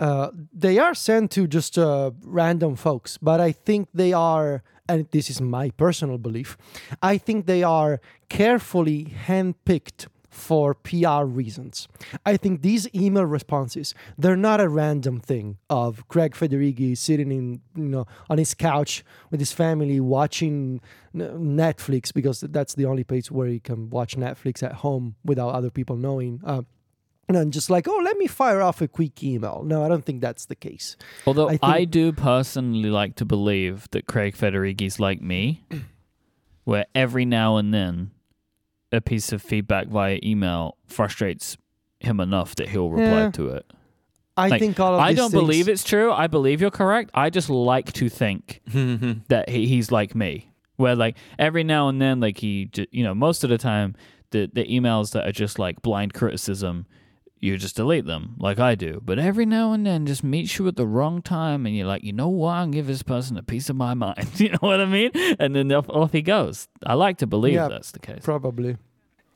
uh, they are sent to just uh, random folks, but I think they are, and this is my personal belief, I think they are carefully handpicked for PR reasons. I think these email responses, they're not a random thing of Craig Federighi sitting in, you know, on his couch with his family watching Netflix because that's the only place where you can watch Netflix at home without other people knowing. Uh, and just like, oh, let me fire off a quick email. No, I don't think that's the case. Although I I, do personally like to believe that Craig Federighi's like me, where every now and then a piece of feedback via email frustrates him enough that he'll reply Yeah. to it. I Like, think all of I don't things- believe it's true. I believe you're correct. I just like to think that he, he's like me, where like every now and then, like he, ju- you know, most of the time, the the emails that are just like blind criticism, you just delete them, like I do. But every now and then, just meets you at the wrong time, and you're like, you know what? I'm gonna give this person a piece of my mind. you know what I mean? And then off, off he goes. I like to believe Yeah. that's the case. Probably.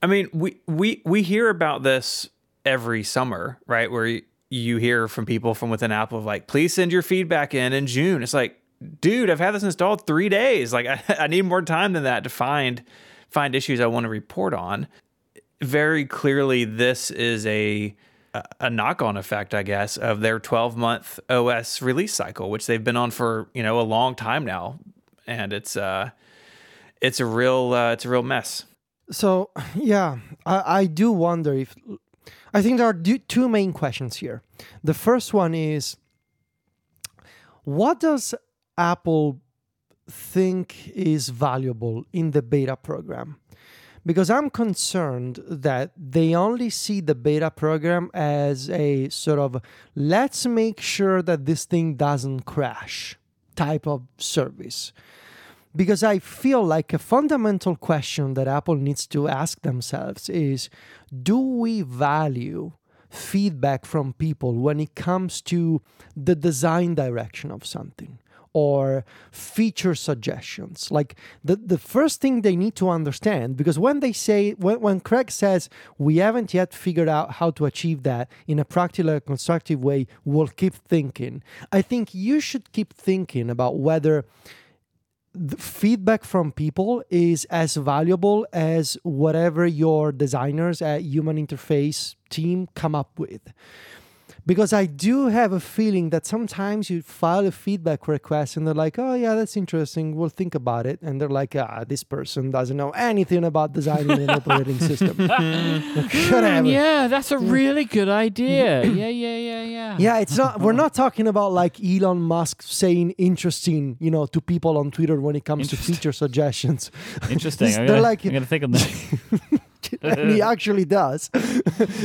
I mean, we we we hear about this every summer, right? Where you, you hear from people from within Apple of like, please send your feedback in in June. It's like, dude, I've had this installed three days. Like, I, I need more time than that to find find issues I want to report on. Very clearly, this is a a- knock-on effect, I guess, of their 12-month OS release cycle, which they've been on for you know a long time now, and it's uh, it's a real uh, it's a real mess. So yeah, I, I do wonder if I think there are two main questions here. The first one is what does Apple think is valuable in the beta program? Because I'm concerned that they only see the beta program as a sort of let's make sure that this thing doesn't crash type of service. Because I feel like a fundamental question that Apple needs to ask themselves is do we value feedback from people when it comes to the design direction of something or feature suggestions. Like the, the first thing they need to understand because when they say when, when craig says we haven't yet figured out how to achieve that in a practical constructive way we'll keep thinking. I think you should keep thinking about whether the feedback from people is as valuable as whatever your designers at human interface team come up with because i do have a feeling that sometimes you file a feedback request and they're like oh yeah that's interesting we'll think about it and they're like ah this person doesn't know anything about designing an operating system Whatever. yeah, that's a really good idea. yeah, yeah, yeah, yeah. Yeah, it's not. We're not talking about like Elon Musk saying interesting, you know, to people on Twitter when it comes to feature suggestions. Interesting. I'm they're gonna, like- I'm gonna think on that. and he actually does.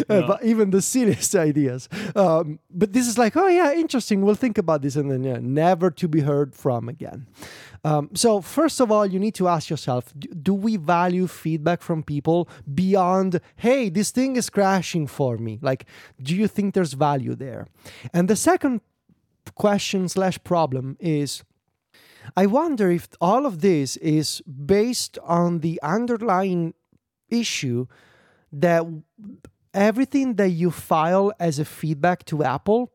Uh, but even the silliest ideas. Um, but this is like, oh yeah, interesting. We'll think about this, and then yeah, never to be heard from again. Um, so first of all, you need to ask yourself: do, do we value feedback from people beyond? Hey, this thing is crashing for me. Like, do you think there's value there? And the second question slash problem is I wonder if all of this is based on the underlying issue that everything that you file as a feedback to Apple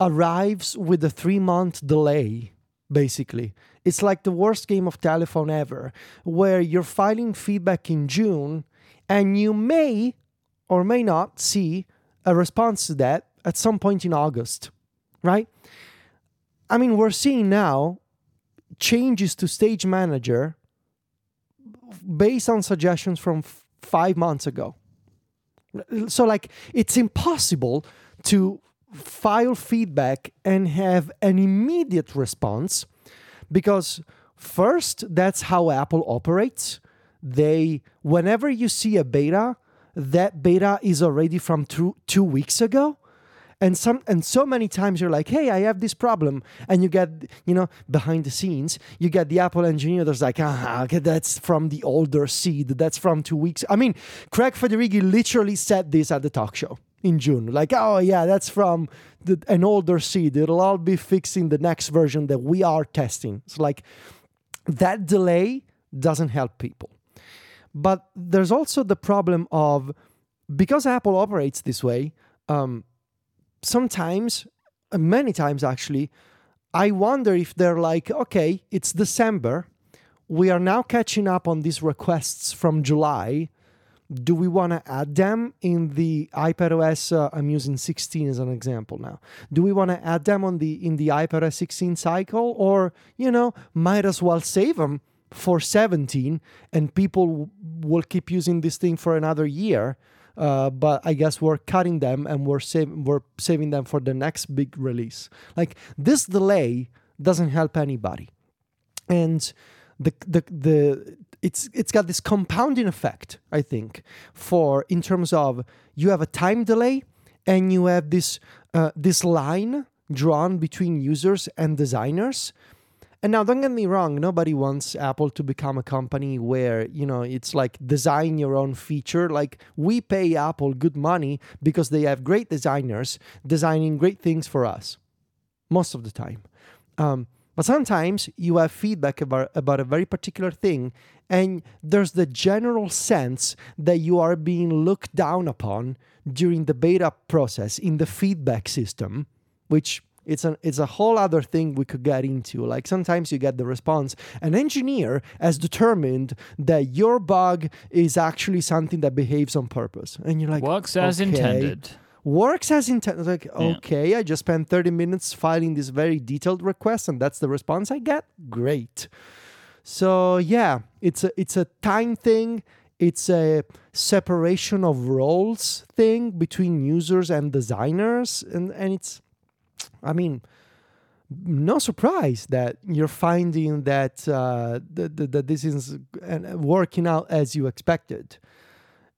arrives with a three month delay, basically. It's like the worst game of telephone ever, where you're filing feedback in June and you may or may not see a response to that at some point in August, right? I mean, we're seeing now changes to Stage Manager based on suggestions from f- five months ago. So, like, it's impossible to file feedback and have an immediate response because, first, that's how Apple operates. They, whenever you see a beta, that beta is already from two, two weeks ago and some and so many times you're like hey i have this problem. And you get you know behind the scenes you get the apple engineer that's like ah okay, that's from the older seed. That's from two weeks. I mean craig federighi literally said this at the talk show in june. Like oh yeah that's from the, an older seed. It'll all be fixed in the next version that we are testing. It's like that delay doesn't help people. But there's also the problem of because apple operates this way um, sometimes, uh, many times actually, I wonder if they're like, okay, it's December. We are now catching up on these requests from July. Do we want to add them in the iPadOS? Uh, I'm using 16 as an example now. Do we want to add them on the in the iPadOS 16 cycle, or you know, might as well save them for 17, and people will keep using this thing for another year? Uh, but I guess we're cutting them and we're saving we're saving them for the next big release. Like this delay doesn't help anybody, and the the the it's it's got this compounding effect. I think for in terms of you have a time delay and you have this uh, this line drawn between users and designers and now, don't get me wrong, nobody wants Apple to become a company where, you know, it's like design your own feature. Like, we pay Apple good money because they have great designers designing great things for us most of the time. Um, but sometimes you have feedback about, about a very particular thing, and there's the general sense that you are being looked down upon during the beta process in the feedback system, which it's a it's a whole other thing we could get into. Like sometimes you get the response, an engineer has determined that your bug is actually something that behaves on purpose, and you're like, Works as okay. intended. Works as intended. Like, Yeah. okay, I just spent 30 minutes filing this very detailed request, and that's the response I get. Great. So yeah, it's a it's a time thing. It's a separation of roles thing between users and designers, and and it's I mean, no surprise that you're finding that uh, that, that, this is uh, working out as you expected,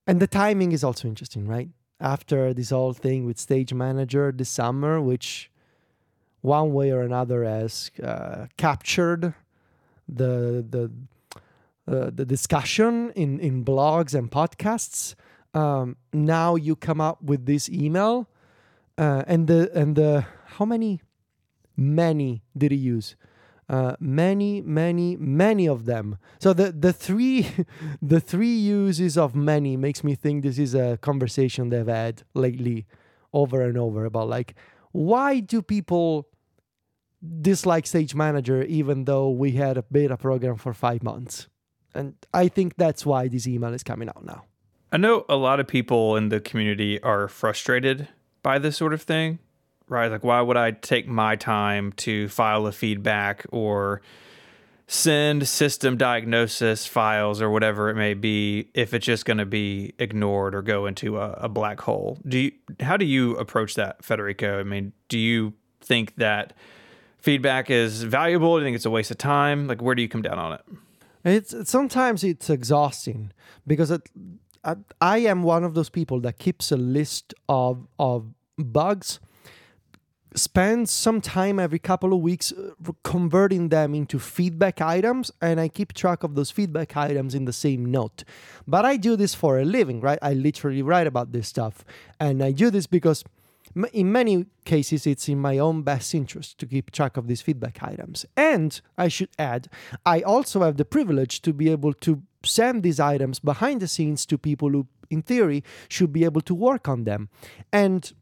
and the timing is also interesting, right? After this whole thing with Stage Manager this summer, which one way or another has uh, captured the the uh, the discussion in in blogs and podcasts. Um, now you come up with this email, uh, and the and the how many? Many did he use? Uh, many many many of them. So the the three the three uses of many makes me think this is a conversation they've had lately over and over about like why do people dislike stage manager even though we had a beta program for five months? And i think that's why this email is coming out now. I know a lot of people in the community are frustrated by this sort of thing, right? Like, why would I take my time to file a feedback or send system diagnosis files or whatever it may be if it's just going to be ignored or go into a, a black hole? Do you, how do you approach that, Federico? I mean, do you think that feedback is valuable? Do you think it's a waste of time? Like, where do you come down on it? It's sometimes it's exhausting because it, I, I am one of those people that keeps a list of of bugs, spends some time every couple of weeks uh, converting them into feedback items, and I keep track of those feedback items in the same note. But I do this for a living, right? I literally write about this stuff, and I do this because in many cases it's in my own best interest to keep track of these feedback items and i should add i also have the privilege to be able to send these items behind the scenes to people who in theory should be able to work on them and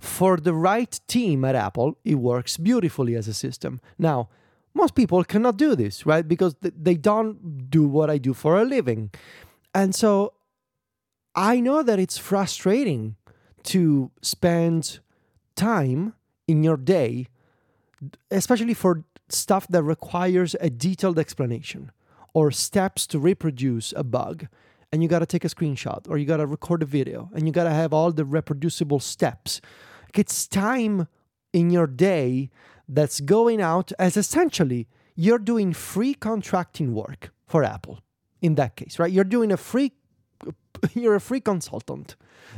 for the right team at apple it works beautifully as a system. Now most people cannot do this right? Because th- they don't do what i do for a living. And so i know that it's frustrating to spend time in your day, especially for stuff that requires a detailed explanation or steps to reproduce a bug and you got to take a screenshot or you got to record a video and you got to have all the reproducible steps. It's time in your day that's going out as essentially you're doing free contracting work for apple in that case right? You're doing a free you're a free consultant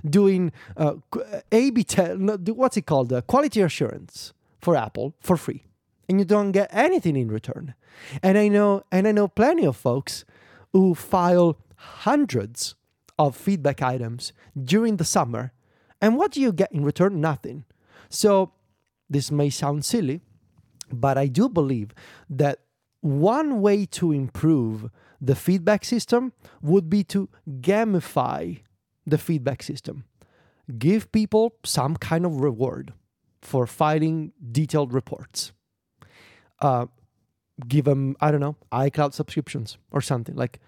doing uh, what's it called? Uh, quality assurance for Apple for free, and you don't get anything in return. And I know, and I know plenty of folks who file hundreds of feedback items during the summer, and what do you get in return? Nothing. So this may sound silly, but I do believe that one way to improve the feedback system would be to gamify the feedback system. Give people some kind of reward for filing detailed reports. Uh, give them, I don't know, iCloud subscriptions or something. Like,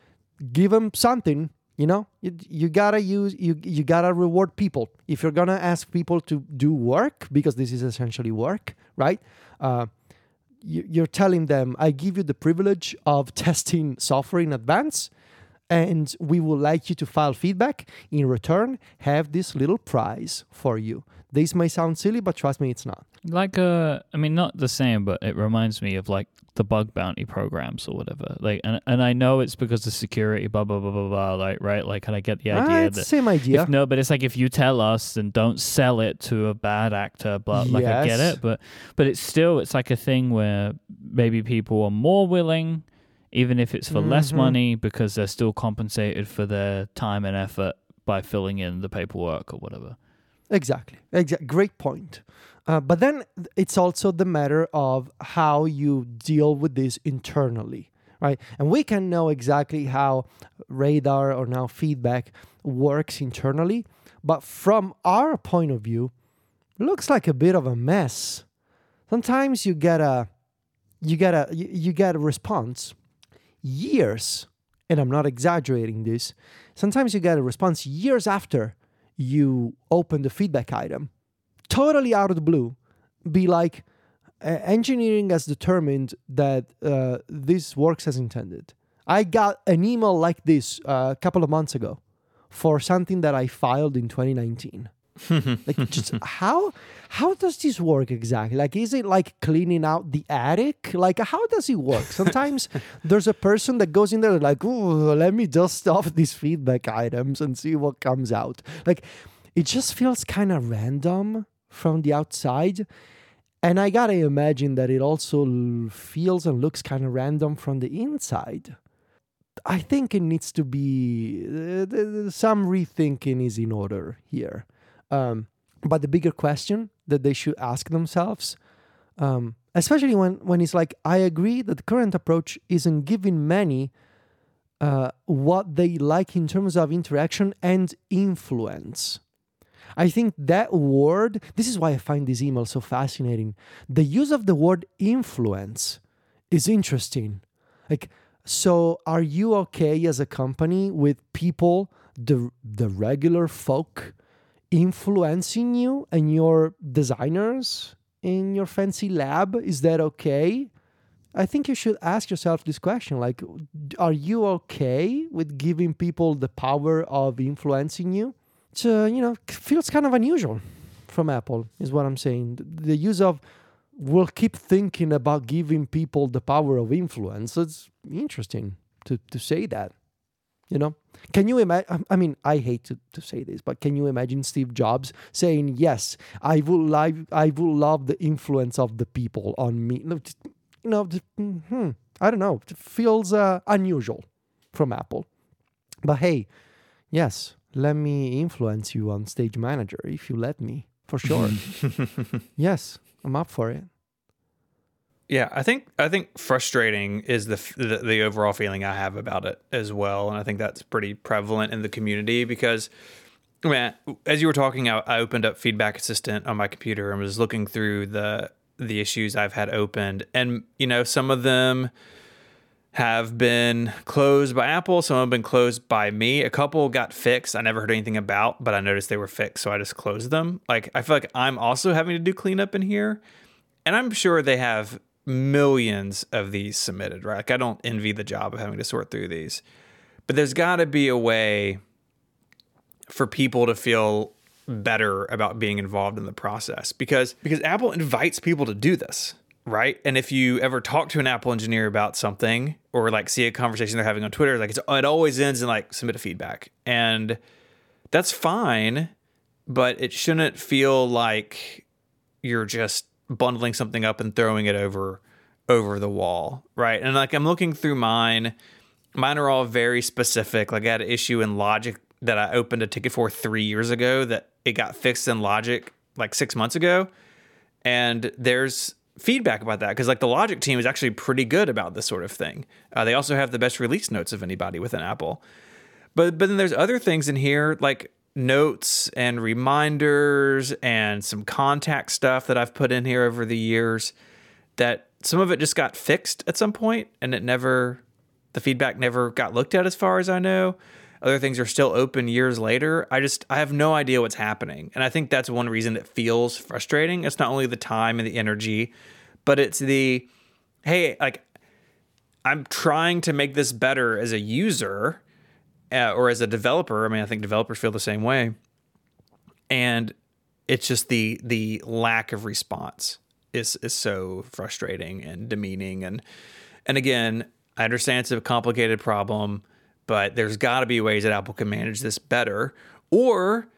give them something. You know, you, you gotta use you you gotta reward people. If you're gonna ask people to do work because this is essentially work, right? Uh, you, you're telling them, I give you the privilege of testing software in advance, and we would like you to file feedback. In return, have this little prize for you. This may sound silly, but trust me, it's not. Like uh I mean not the same, but it reminds me of like the bug bounty programs or whatever. Like and and I know it's because of security, blah blah blah blah blah. Like right, like and I get the Ah, idea it's the that same idea. if no, but it's like if you tell us and don't sell it to a bad actor, blah like I get it, but but it's still it's like a thing where maybe people are more willing, even if it's for less Mhm. money, because they're still compensated for their time and effort by filling in the paperwork or whatever. Exactly. Great point. Uh, but then it's also the matter of how you deal with this internally, right? And we can know exactly how radar or now feedback works internally, but from our point of view, looks like a bit of a mess. Sometimes you get a you get a you get a response years, and I'm not exaggerating this. Sometimes you get a response years after you open the feedback item, totally out of the blue, be like, "Uh, engineering has determined that uh, this works as intended. I got an email like this uh, a couple of months ago for something that I filed in 2019. like just how how does this work exactly? Like is it like cleaning out the attic? Like how does it work? Sometimes there's a person that goes in there like oh let me dust off these feedback items and see what comes out. Like it just feels kind of random from the outside. And i gotta imagine that it also feels and looks kind of random from the inside. I think it needs to be uh, some rethinking is in order here um, but the bigger question that they should ask themselves um, especially when, when it's like i agree that the current approach isn't giving many uh, what they like in terms of interaction and influence I think that word, this is why I find this email so fascinating. The use of the word influence is interesting. Like, so are you okay as a company with people, the, the regular folk, influencing you and your designers in your fancy lab? Is that okay? I think you should ask yourself this question like, are you okay with giving people the power of influencing you? It's, uh, you know, feels kind of unusual from Apple, is what I'm saying. The, use of we'll keep thinking about giving people the power of influence. It's interesting to, to say that. You know, can you imagine? I mean, I hate to, to say this, but can you imagine Steve Jobs saying, "Yes, I will live, I will love the influence of the people on me." No, just, you know, just, hmm, I don't know. It feels uh, unusual from Apple, but hey, yes, let me influence you on Stage Manager if you let me, for sure. yes, I'm up for it. Yeah, I think I think frustrating is the, the the overall feeling I have about it as well, and I think that's pretty prevalent in the community because, man, as you were talking, I, I opened up Feedback Assistant on my computer and was looking through the the issues I've had opened, and you know some of them have been closed by Apple, some have been closed by me. A couple got fixed. I never heard anything about, but I noticed they were fixed, so I just closed them. Like I feel like I'm also having to do cleanup in here, and I'm sure they have millions of these submitted, right? Like I don't envy the job of having to sort through these. But there's got to be a way for people to feel better about being involved in the process because because Apple invites people to do this, right? And if you ever talk to an Apple engineer about something or like see a conversation they're having on Twitter, like it's, it always ends in like submit a feedback. And that's fine, but it shouldn't feel like you're just bundling something up and throwing it over over the wall, right? And like I'm looking through mine, mine are all very specific. Like I had an issue in Logic that I opened a ticket for three years ago that it got fixed in Logic like six months ago, and there's feedback about that because like the Logic team is actually pretty good about this sort of thing. Uh, they also have the best release notes of anybody within Apple. But but then there's other things in here like notes and reminders and some contact stuff that I've put in here over the years that some of it just got fixed at some point and it never the feedback never got looked at as far as I know. Other things are still open years later. I just I have no idea what's happening. And I think that's one reason it feels frustrating. It's not only the time and the energy, but it's the hey, like I'm trying to make this better as a user uh, or as a developer. I mean, I think developers feel the same way. And it's just the the lack of response is is so frustrating and demeaning and and again, I understand it's a complicated problem, but there's got to be ways that Apple can manage this better or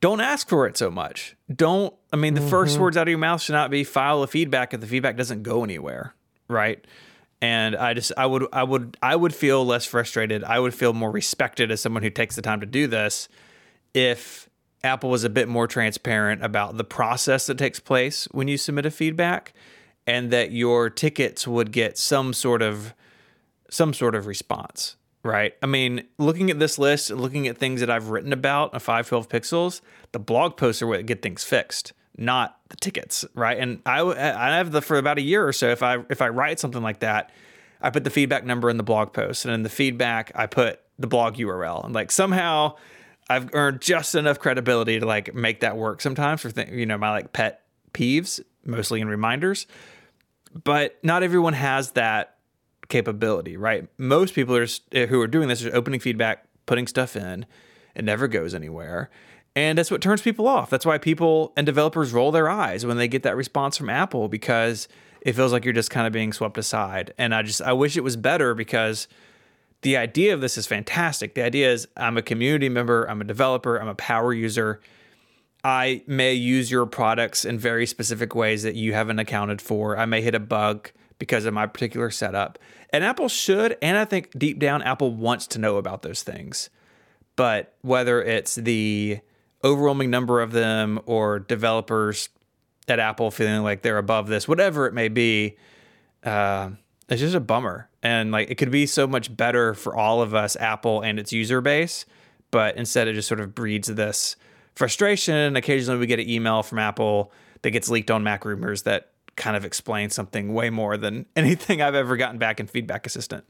don't ask for it so much. Don't I mean the mm-hmm. first words out of your mouth should not be file a feedback if the feedback doesn't go anywhere, right? And I just I would I would I would feel less frustrated. I would feel more respected as someone who takes the time to do this if Apple was a bit more transparent about the process that takes place when you submit a feedback and that your tickets would get some sort of some sort of response, right? I mean, looking at this list, looking at things that I've written about a 512 pixels, the blog posts are what get things fixed not the tickets, right? And I I have the for about a year or so. If I if I write something like that, I put the feedback number in the blog post, and in the feedback I put the blog URL, and like somehow I've earned just enough credibility to like make that work sometimes for th- you know my like pet peeves, mostly in reminders. But not everyone has that capability, right? Most people are eh, who are doing this are opening feedback, putting stuff in, it never goes anywhere. And that's what turns people off. That's why people and developers roll their eyes when they get that response from Apple because it feels like you're just kind of being swept aside. And I just I wish it was better because the idea of this is fantastic. The idea is I'm a community member, I'm a developer, I'm a power user. I may use your products in very specific ways that you haven't accounted for. I may hit a bug because of my particular setup. And Apple should, and I think deep down, Apple wants to know about those things. But whether it's the overwhelming number of them or developers at Apple feeling like they're above this, whatever it may be, uh, it's just a bummer. And like it could be so much better for all of us, Apple and its user base, but instead it just sort of breeds this frustration. And occasionally we get an email from Apple that gets leaked on MacRumors that kind of explains something way more than anything I've ever gotten back in Feedback Assistant.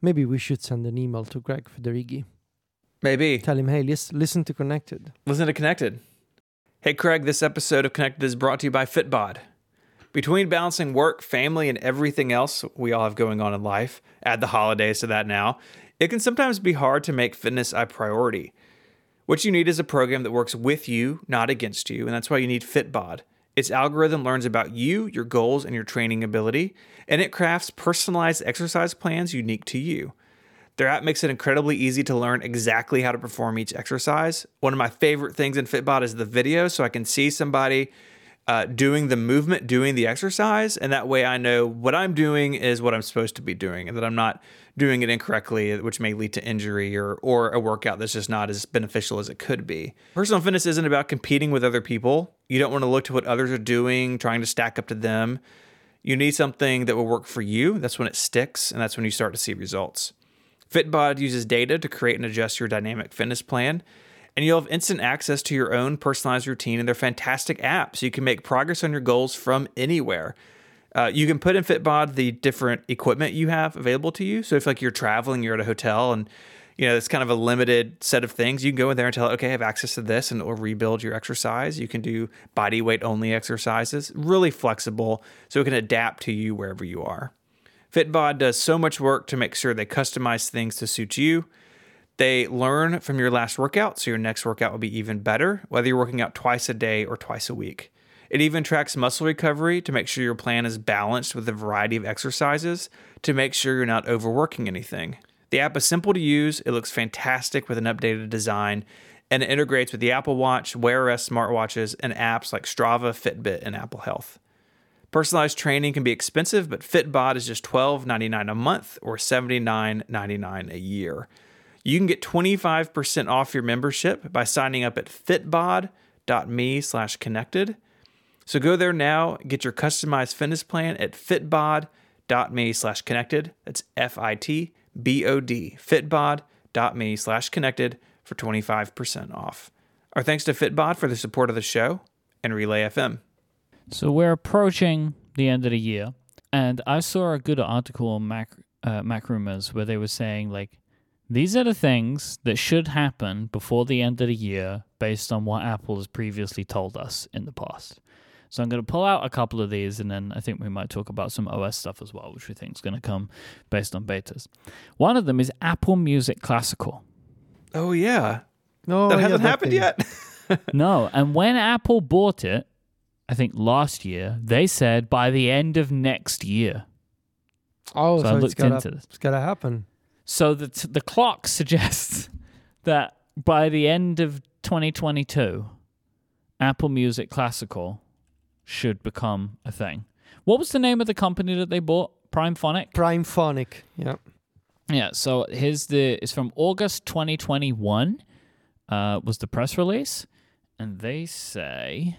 Maybe we should send an email to Craig Federighi. Maybe. Tell him, hey, listen, listen to Connected. Listen to Connected. Hey, Craig, this episode of Connected is brought to you by Fitbod. Between balancing work, family, and everything else we all have going on in life, add the holidays to that now, it can sometimes be hard to make fitness a priority. What you need is a program that works with you, not against you, and that's why you need Fitbod. Its algorithm learns about you, your goals, and your training ability, and it crafts personalized exercise plans unique to you. Their app makes it incredibly easy to learn exactly how to perform each exercise. One of my favorite things in Fitbod is the video, so I can see somebody uh, doing the movement, doing the exercise, and that way I know what I'm doing is what I'm supposed to be doing, and that I'm not doing it incorrectly, which may lead to injury or or a workout that's just not as beneficial as it could be. Personal fitness isn't about competing with other people. You don't want to look to what others are doing, trying to stack up to them. You need something that will work for you. That's when it sticks, and that's when you start to see results. Fitbod uses data to create and adjust your dynamic fitness plan, and you'll have instant access to your own personalized routine in their fantastic app so you can make progress on your goals from anywhere. Uh, you can put in Fitbod the different equipment you have available to you. So if like you're traveling, you're at a hotel and you know, it's kind of a limited set of things. You can go in there and tell it, okay, I have access to this, and it will rebuild your exercise. You can do body weight only exercises, really flexible, so it can adapt to you wherever you are. Fitbod does so much work to make sure they customize things to suit you. They learn from your last workout, so your next workout will be even better, whether you're working out twice a day or twice a week. It even tracks muscle recovery to make sure your plan is balanced with a variety of exercises to make sure you're not overworking anything. The app is simple to use, it looks fantastic with an updated design, and it integrates with the Apple Watch, Wear OS smartwatches, and apps like Strava, Fitbit, and Apple Health. Personalized training can be expensive, but Fitbod is just $12.99 a month or $79.99 a year. You can get 25% off your membership by signing up at fitbod.me slash connected. So go there now, get your customized fitness plan at fitbod.me slash connected. That's F-I-T-B-O-D, fitbod.me slash connected for 25% off. Our thanks to Fitbod for the support of the show and Relay FM. So we're approaching the end of the year, and I saw a good article on Mac uh, MacRumors where they were saying like these are the things that should happen before the end of the year based on what Apple has previously told us in the past. So I'm going to pull out a couple of these, and then I think we might talk about some OS stuff as well, which we think is going to come based on betas. One of them is Apple Music Classical. Oh, yeah. No, that hasn't happened thing. yet. no, and when Apple bought it, I think last year, they said by the end of next year. Oh, So so, I it's looked gotta, into this. it's gotta happen. So the t- the clock suggests that by the end of 2022, Apple Music Classical should become a thing. What was the name of the company that they bought? Primephonic. Prime Phonic. Yeah. Yeah. So here's the. It's from August 2021. Uh, was the press release, and they say.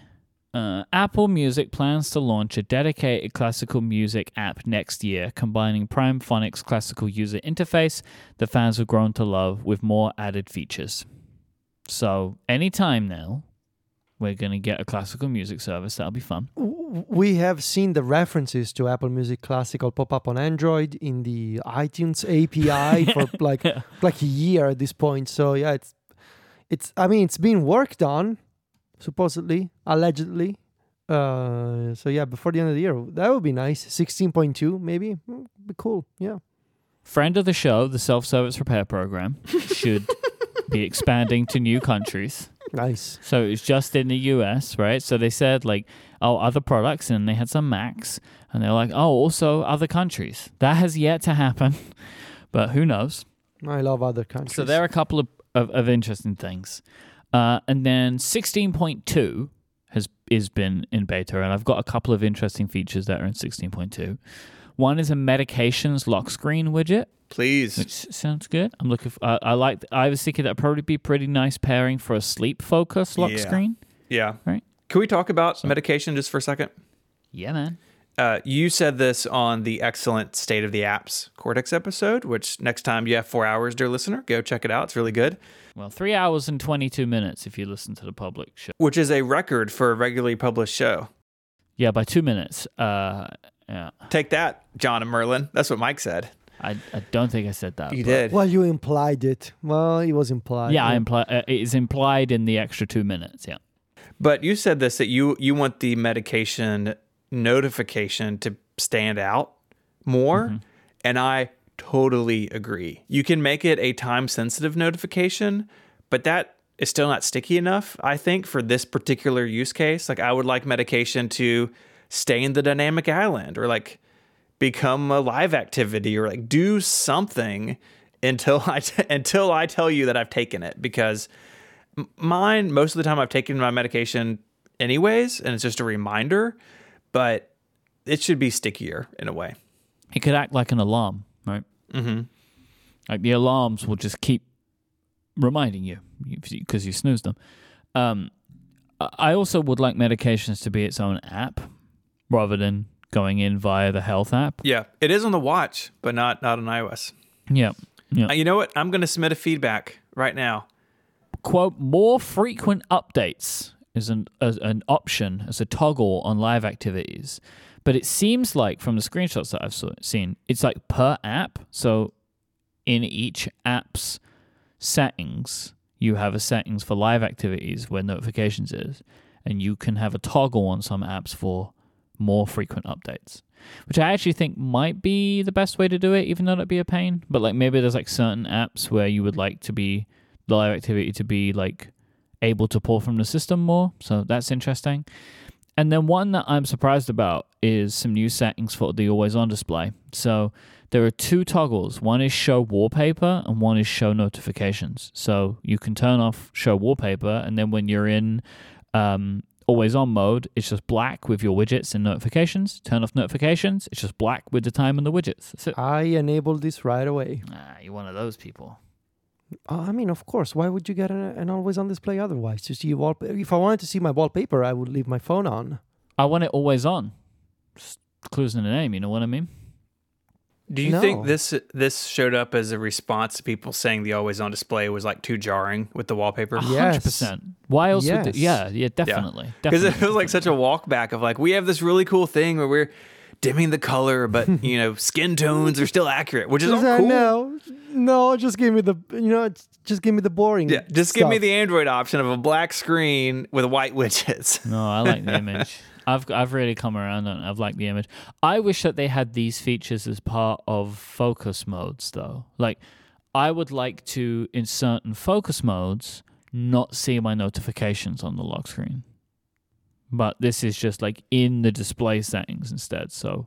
Uh, Apple Music plans to launch a dedicated classical music app next year, combining Primephonic's classical user interface that fans have grown to love with more added features. So, anytime now, we're going to get a classical music service. That'll be fun. We have seen the references to Apple Music Classical pop up on Android in the iTunes API for like like a year at this point. So yeah, it's it's I mean it's been worked on, supposedly, allegedly. Uh, so yeah, before the end of the year, that would be nice. Sixteen point two, maybe, Mm, be cool. Yeah. Friend of the show, the self service repair program, should be expanding to new countries. Nice. So it's just in the US, right? So they said like, oh, other products, and they had some Macs, and they're like, oh, also other countries. That has yet to happen, but who knows? I love other countries. So there are a couple of, of, of interesting things. Uh, and then 16.2 has is been in beta, and I've got a couple of interesting features that are in 16.2. One is a medications lock screen widget, Please. which sounds good. I'm looking. For, uh, I like. I was thinking that'd probably be pretty nice pairing for a sleep focus lock Yeah. screen. Yeah. Right. Can we talk about medication just for a second? Yeah, man. Uh, you said this on the excellent State of the Apps Cortex episode, which next time you have four hours, dear listener, go check it out. It's really good. Well, three hours and 22 minutes if you listen to the public show. Which is a record for a regularly published show. Yeah, by two minutes. Uh, yeah. Take that, John and Merlin. That's what Mike said. I, I don't think I said that. You but- did. well, you implied it. Well, it was implied. Yeah, I imply, uh, it is implied in the extra two minutes. Yeah. But you said this that you you want the medication notification to stand out more, mm-hmm. and I totally agree. You can make it a time sensitive notification, but that is still not sticky enough, I think, for this particular use case. Like I would like medication to stay in the dynamic island or like become a live activity or like do something until I t- until I tell you that I've taken it because m- mine most of the time I've taken my medication anyways and it's just a reminder but it should be stickier in a way It could act like an alarm, right? mm-hmm. Like the alarms will just keep reminding you because you snooze them. Um, I also would like medications to be its own app rather than going in via the health app. yeah it is on the watch but not not on iOS Yeah. Yeah. Uh, you know what I'm going to submit a feedback right now quote more frequent updates is an as an option as a toggle on live activities but it seems like from the screenshots that i've seen it's like per app so in each app's settings, you have a settings for live activities where notifications is, and you can have a toggle on some apps for more frequent updates. Which I actually think might be the best way to do it, even though it'd be a pain. But like maybe there's like certain apps where you would like to be the live activity to be like able to pull from the system more. So that's interesting. And then one that I'm surprised about is some new settings for the always on display. So there are two toggles. One is show wallpaper and one is show notifications. So you can turn off show wallpaper and then when you're in um, always on mode, it's just black with your widgets and notifications. Turn off notifications, it's just black with the time and the widgets. I enabled this right away. Ah, you're one of those people. Uh, I mean, of course. Why would you get an, an always on display otherwise? To see wallpaper. If I wanted to see my wallpaper, I would leave my phone on. I want it always on. Just clues in the name, you know what I mean? Do you No. think this this showed up as a response to people saying the always on display was like too jarring with the wallpaper? Yes. 100%. Why else would Yes. they, Yeah, yeah, definitely. Because it definitely. feels like such a walk back of like we have this really cool thing where we're dimming the color, but you know skin tones are still accurate, which is all Just, uh, cool. No, no, just give me the you know, just give me the boring. Yeah, just give me the Android option of a black screen with white widgets. No, I like the image. I've I've really come around on it. I've liked the image. I wish that they had these features as part of focus modes though. Like I would like to in certain focus modes not see my notifications on the lock screen. But this is just like in the display settings instead. So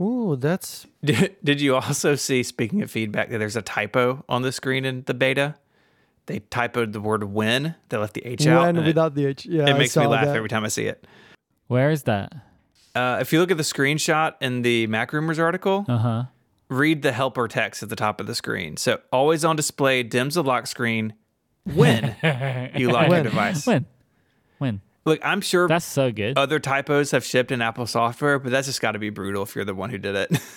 Ooh, that's Did, did you also see, speaking of feedback, that there's a typo on the screen in the beta? They typoed the word "when." They left the H out. when and it- without the H. Yeah, it, I makes me laugh that. every time I see it. where is that? Uh, if you look at the screenshot in the MacRumors article, Uh huh. read the helper text at the top of the screen. So, always on display dims the lock screen when you lock your device. When? When? Look, I'm sure That's so good. other typos have shipped in Apple software, but that's just got to be brutal if you're the one who did it.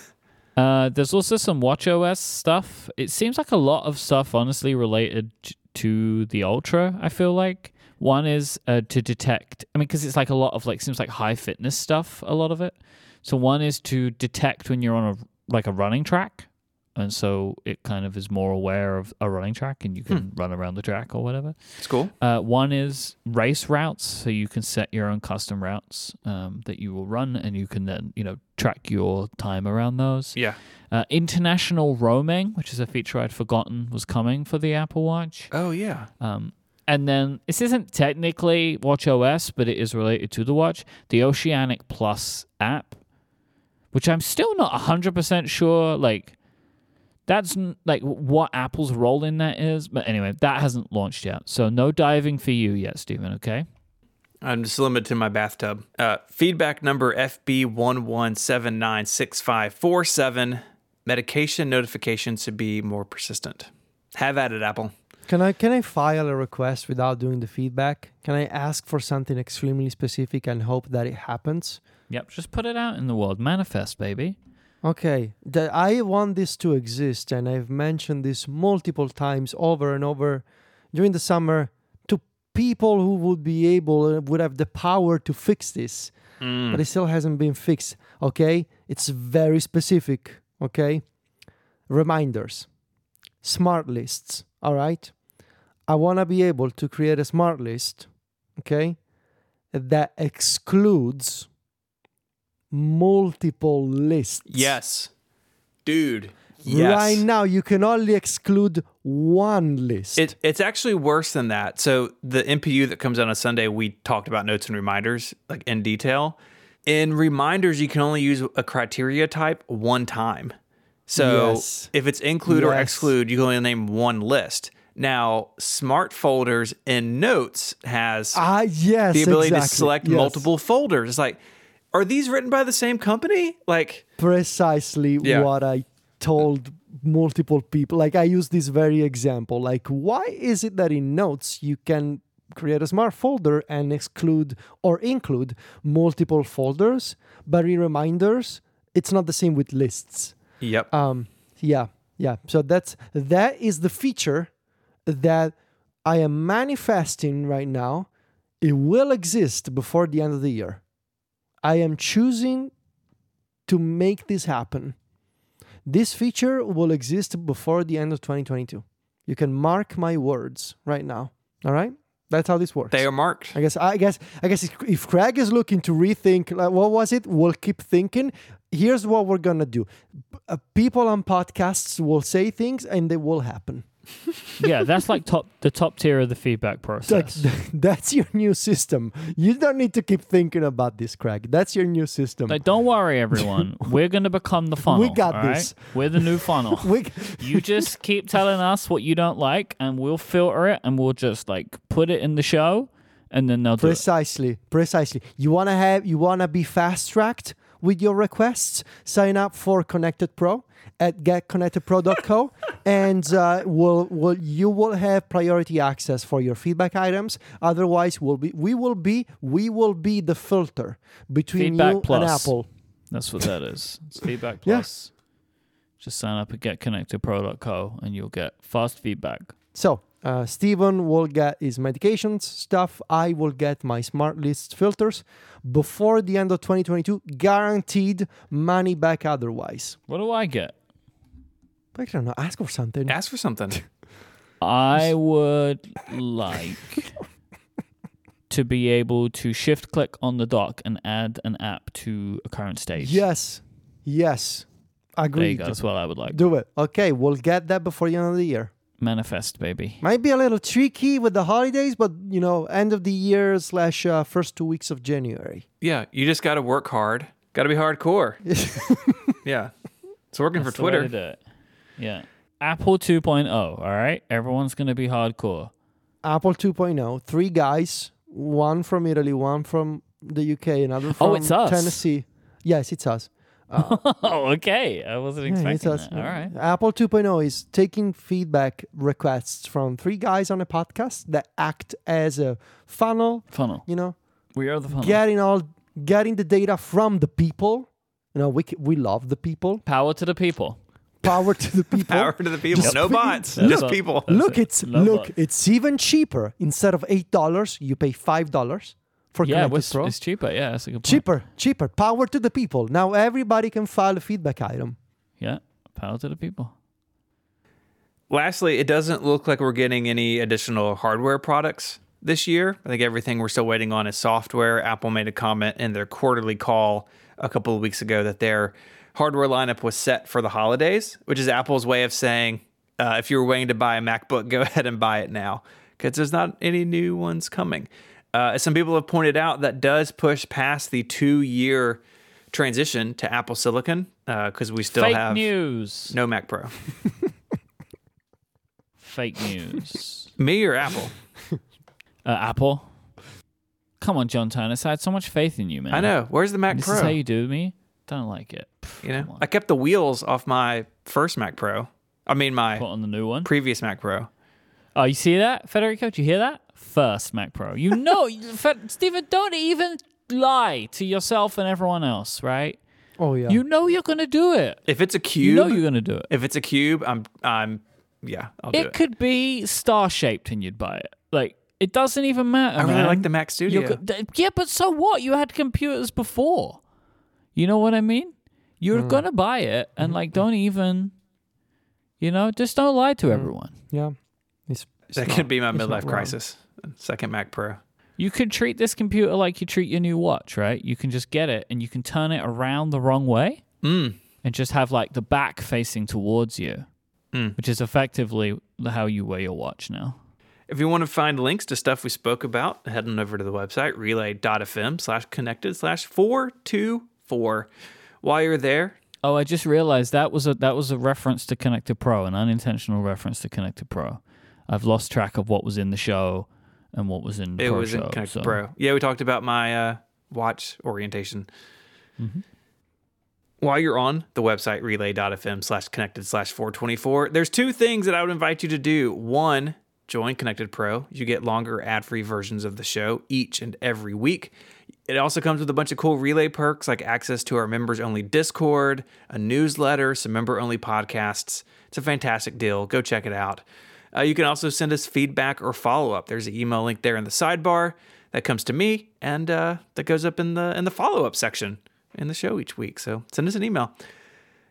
Uh, there's also some WatchOS stuff. It seems like a lot of stuff, honestly, related to the Ultra. I feel like one is uh, to detect. I mean, because it's like a lot of like seems like high fitness stuff. A lot of it. So one is to detect when you're on a like a running track, and so it kind of is more aware of a running track, and you can run around the track or whatever. it's cool. Uh, one is race routes, so you can set your own custom routes um, that you will run, and you can then you know track your time around those. Yeah. Uh, international roaming, which is a feature I'd forgotten was coming for the Apple Watch. Oh, yeah. Um, and then this isn't technically watchOS but it is related to the watch. The Oceanic Plus app, which I'm still not 100% sure, like, that's like what Apple's role in that is. But anyway, that hasn't launched yet. So no diving for you yet, Stephen, okay? I'm just limited to my bathtub. Uh, feedback number FB11796547. Medication notifications should be more persistent. Have at it, Apple. Can I can I file a request without doing the feedback? Can I ask for something extremely specific and hope that it happens? Yep, just put it out in the world. Manifest, baby. Okay, that I want this to exist, and I've mentioned this multiple times over and over during the summer to people who would be able, uh, would have the power to fix this, but it still hasn't been fixed. Okay, it's very specific. Okay, reminders, smart lists. All right, I want to be able to create a smart list. Okay, that excludes multiple lists. Yes. Dude. Yes. Right now, you can only exclude one list. It, it's actually worse than that. So the MPU that comes out on Sunday, we talked about notes and reminders like in detail. In reminders, you can only use a criteria type one time. So Yes. if it's include or exclude, you can only name one list. Now, smart folders in notes has ah, yes, the ability exactly. to select Yes. multiple folders. It's like, are these written by the same company? Like, Precisely Yeah. what I told multiple people. Like I use this very example. Like, why is it that in notes you can create a smart folder and exclude or include multiple folders, but in reminders, it's not the same with lists. yep. Um, yeah, yeah. So that's that is the feature that I am manifesting right now. It will exist before the end of the year. I am choosing to make this happen. This feature will exist before the end of 2022. You can mark my words right now. All right? That's how this works. They are marked. I guess I guess I guess if, Craig is looking to rethink like, what was it, we'll keep thinking. Here's what we're gonna do. Uh, people on podcasts will say things and they will happen. Yeah, that's like top the top tier of the feedback like process. that's your new system. You don't need to keep thinking about this, Craig. That's your new system. Like, don't worry, everyone. We're gonna become the funnel. We got all right? this. We're the new funnel. we, you just keep telling us what you don't like, and we'll filter it, and we'll just like put it in the show, and then they'll do it. precisely, precisely. You wanna have you wanna be fast tracked with your requests. Sign up for Connected Pro at getconnectedpro.co and uh, will will you will have priority access for your feedback items otherwise we'll be we will be we will be the filter between Feedback you plus. and apple That's what that is. It's feedback Yeah. plus. Just sign up at getconnectedpro.co, and you'll get fast feedback. so uh, Steven will get his medications stuff. I will get my smart list filters before the end of 2022. Guaranteed money back otherwise. What do I get? I don't know. Ask for something. Ask for something. I would like to be able to shift click on the dock and add an app to a current stage. Yes. Yes. There you Agreed. go. That's what I would like. Do it. Okay, we'll get that before the end of the year. Manifest, baby. Might be a little tricky with the holidays, but you know, end of the year slash uh, first two weeks of January. Yeah, you just got to work hard. Got to be hardcore. yeah. It's working That's for the way to Twitter. Yeah. Apple 2.0. All right. Everyone's going to be hardcore. Apple 2.0, three guys, one from Italy, one from the UK, another oh, from Oh, it's us. Tennessee. Yes, it's us. Uh, oh, okay. I wasn't Yeah, expecting us. that. All right. Apple 2.0 is taking feedback requests from three guys on a podcast that act as a funnel, Funnel. you know, We are the funnel. getting all getting the data from the people. You know, we we love the people. Power to the people. Power to the people. Power to the people. Just no fi- bots. That's Just what- people. Look, it's Love look, that. it's even cheaper. Instead of eight dollars, you pay five dollars for Yeah, Connected it's, Pro. it's cheaper. Yeah, that's a good point. cheaper, cheaper. Power to the people. Now everybody can file a feedback item. Yeah. Power to the people. Lastly, it doesn't look like we're getting any additional hardware products this year. I think everything we're still waiting on is software. Apple made a comment in their quarterly call a couple of weeks ago that their hardware lineup was set for the holidays, which is Apple's way of saying uh, if you're waiting to buy a MacBook, go ahead and buy it now because there's not any new ones coming. Uh, as some people have pointed out, that does push past the two year transition to Apple Silicon because we still Fake have news. no Mac Pro. Fake news. Me or Apple? uh, Apple. Come on, John Ternus. I had so much faith in you, man. I know. Where's the Mac This Pro? is how you do me. Don't like it. Pff, You know. I kept the wheels off my first Mac Pro. I mean, my Put on the new one. previous Mac Pro. Oh, you see that, Federico? Do you hear that? First Mac Pro. You know, Fed- Stephen, don't even lie to yourself and everyone else, right? Oh yeah. You know you're gonna do it. If it's a cube, You cube, know you're gonna do it. if it's a cube, I'm, I'm, yeah, I'll do It it. could be star shaped and you'd buy it. Like it doesn't even matter. I really man. like the Mac You're Studio. go- th- yeah, but so what? You had computers before. You know what I mean? You're Hmm. gonna buy it, and Mm-hmm. like, don't even, you know, just don't lie to everyone. yeah. It's, it's that not- could be my midlife crisis. Second Mac Pro. You could treat this computer like you treat your new watch, right? You can just get it and you can turn it around the wrong way Mm. and just have like the back facing towards you, Mm. which is effectively how you wear your watch now. If you want to find links to stuff we spoke about, head on over to the website relay.fm slash connected slash 424. While you're there, Oh, I just realized that was a that was a reference to Connected Pro, an unintentional reference to Connected Pro. I've lost track of what was in the show and what was in the it Pro was show. in Connected so- Pro. Yeah, we talked about my uh, watch orientation. Mm-hmm. While you're on the website relay.fm slash connected slash 424, there's two things that I would invite you to do. One, join Connected Pro. You get longer ad free versions of the show each and every week. It also comes with a bunch of cool relay perks like access to our members only Discord, a newsletter, some member only podcasts. It's a fantastic deal. Go check it out. Uh, you can also send us feedback or follow up. There's an email link there in the sidebar that comes to me and uh, that goes up in the in the follow up section in the show each week. So send us an email.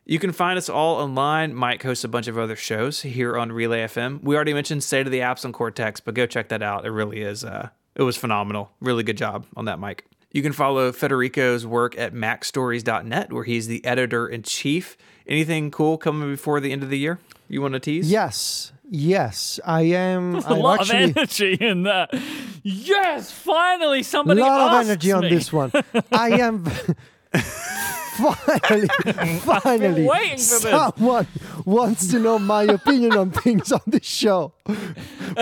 You can find us all online. Mike hosts a bunch of other shows here on Relay FM. We already mentioned State of the Apps on Cortex, but go check that out. It really is. Uh, it was phenomenal. Really good job on that, Mike. You can follow Federico's work at macstories.net, where he's the editor in chief. Anything cool coming before the end of the year? You want to tease? Yes, yes, I am. a I'm lot actually of energy in that. Yes, finally somebody. a somebody lot of asks energy on this one. I am. finally, finally, waiting for this. someone wants to know my opinion on things on this show.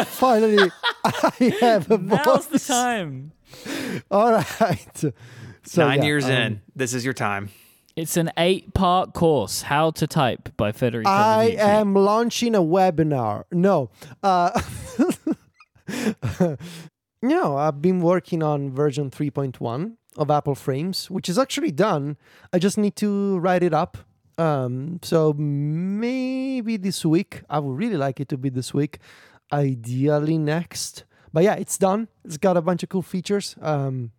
Finally, I have a Now's the time. All right. So, Nine yeah, years um, in. This is your time. It's an eight-part course, How to Type by Federico. I Viticci. am launching a webinar. No. Uh, no, I've been working on version 3.1 of Apple Frames, which is actually done. I just need to write it up. Um, so maybe this week. I would really like it to be this week. Ideally next. But yeah, it's done. It's got a bunch of cool features. Um,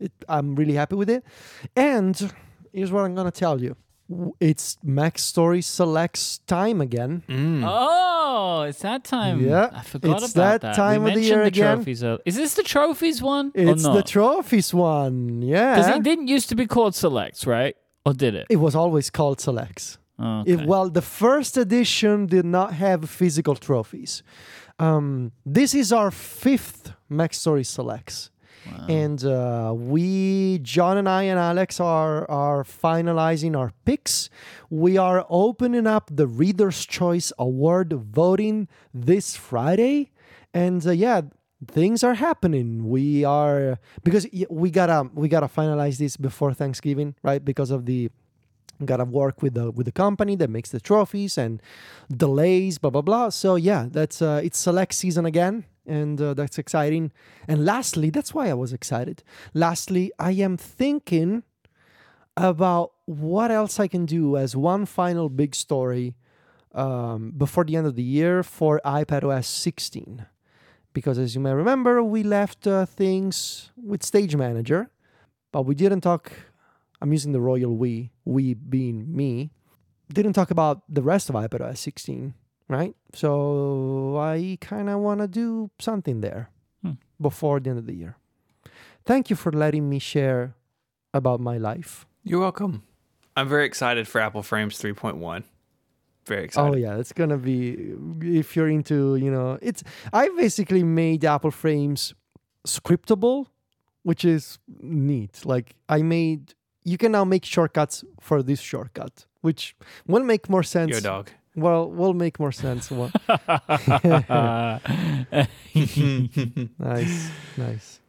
it, I'm really happy with it. And here's what I'm gonna tell you. It's MacStories Selects time again. Mm. Oh, it's that time. Yeah, I forgot it's about that that. time we of the mentioned year the again. trophies. earlier. Is this the trophies one? It's or the trophies one. Yeah, because it didn't used to be called selects, right? Or did it? It was always called Selects. Oh, It, okay. well, the first edition did not have physical trophies. Um, this is our fifth MacStories Selects. And uh, we, John and I and Alex, are are finalizing our picks. We are opening up the Reader's Choice Award voting this Friday, and uh, yeah, things are happening. We are because we gotta we gotta finalize this before Thanksgiving, right? Because of the gotta work with the with the company that makes the trophies and delays blah blah blah. So yeah that's uh it's select season again and uh, that's exciting. And lastly that's why i was excited. Lastly i am thinking about what else i can do as one final big story um, before the end of the year for iPadOS 16 because as you may remember we left uh, things with stage manager but we didn't talk I'm using the royal we, we being me, didn't talk about the rest of iPadOS 16, right? So I kind of want to do something there Hmm. before the end of the year. Thank you for letting me share about my life. You're welcome. I'm very excited for Apple Frames 3.1. Very excited. Oh yeah, it's gonna be if you're into you know it's I basically made Apple Frames scriptable, which is neat. Like I made you can now make shortcuts for this shortcut, which will make more sense. Yo, dog. Well, will make more sense. Nice, nice.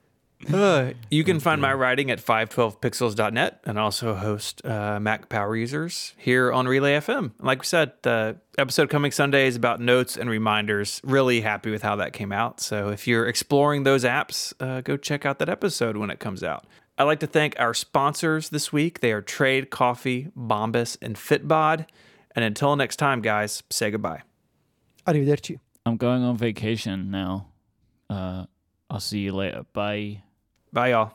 Uh, you can find my writing at 512pixels.net and also host uh, Mac Power Users here on Relay FM. Like we said, the episode coming Sunday is about notes and reminders. Really happy with how that came out. So if you're exploring those apps, uh, go check out that episode when it comes out. I'd like to thank our sponsors this week. They are Trade Coffee, Bombas, and Fitbod. And until next time, guys, say goodbye. Arrivederci. I'm going on vacation now. Uh, I'll see you later. Bye. Bye, y'all.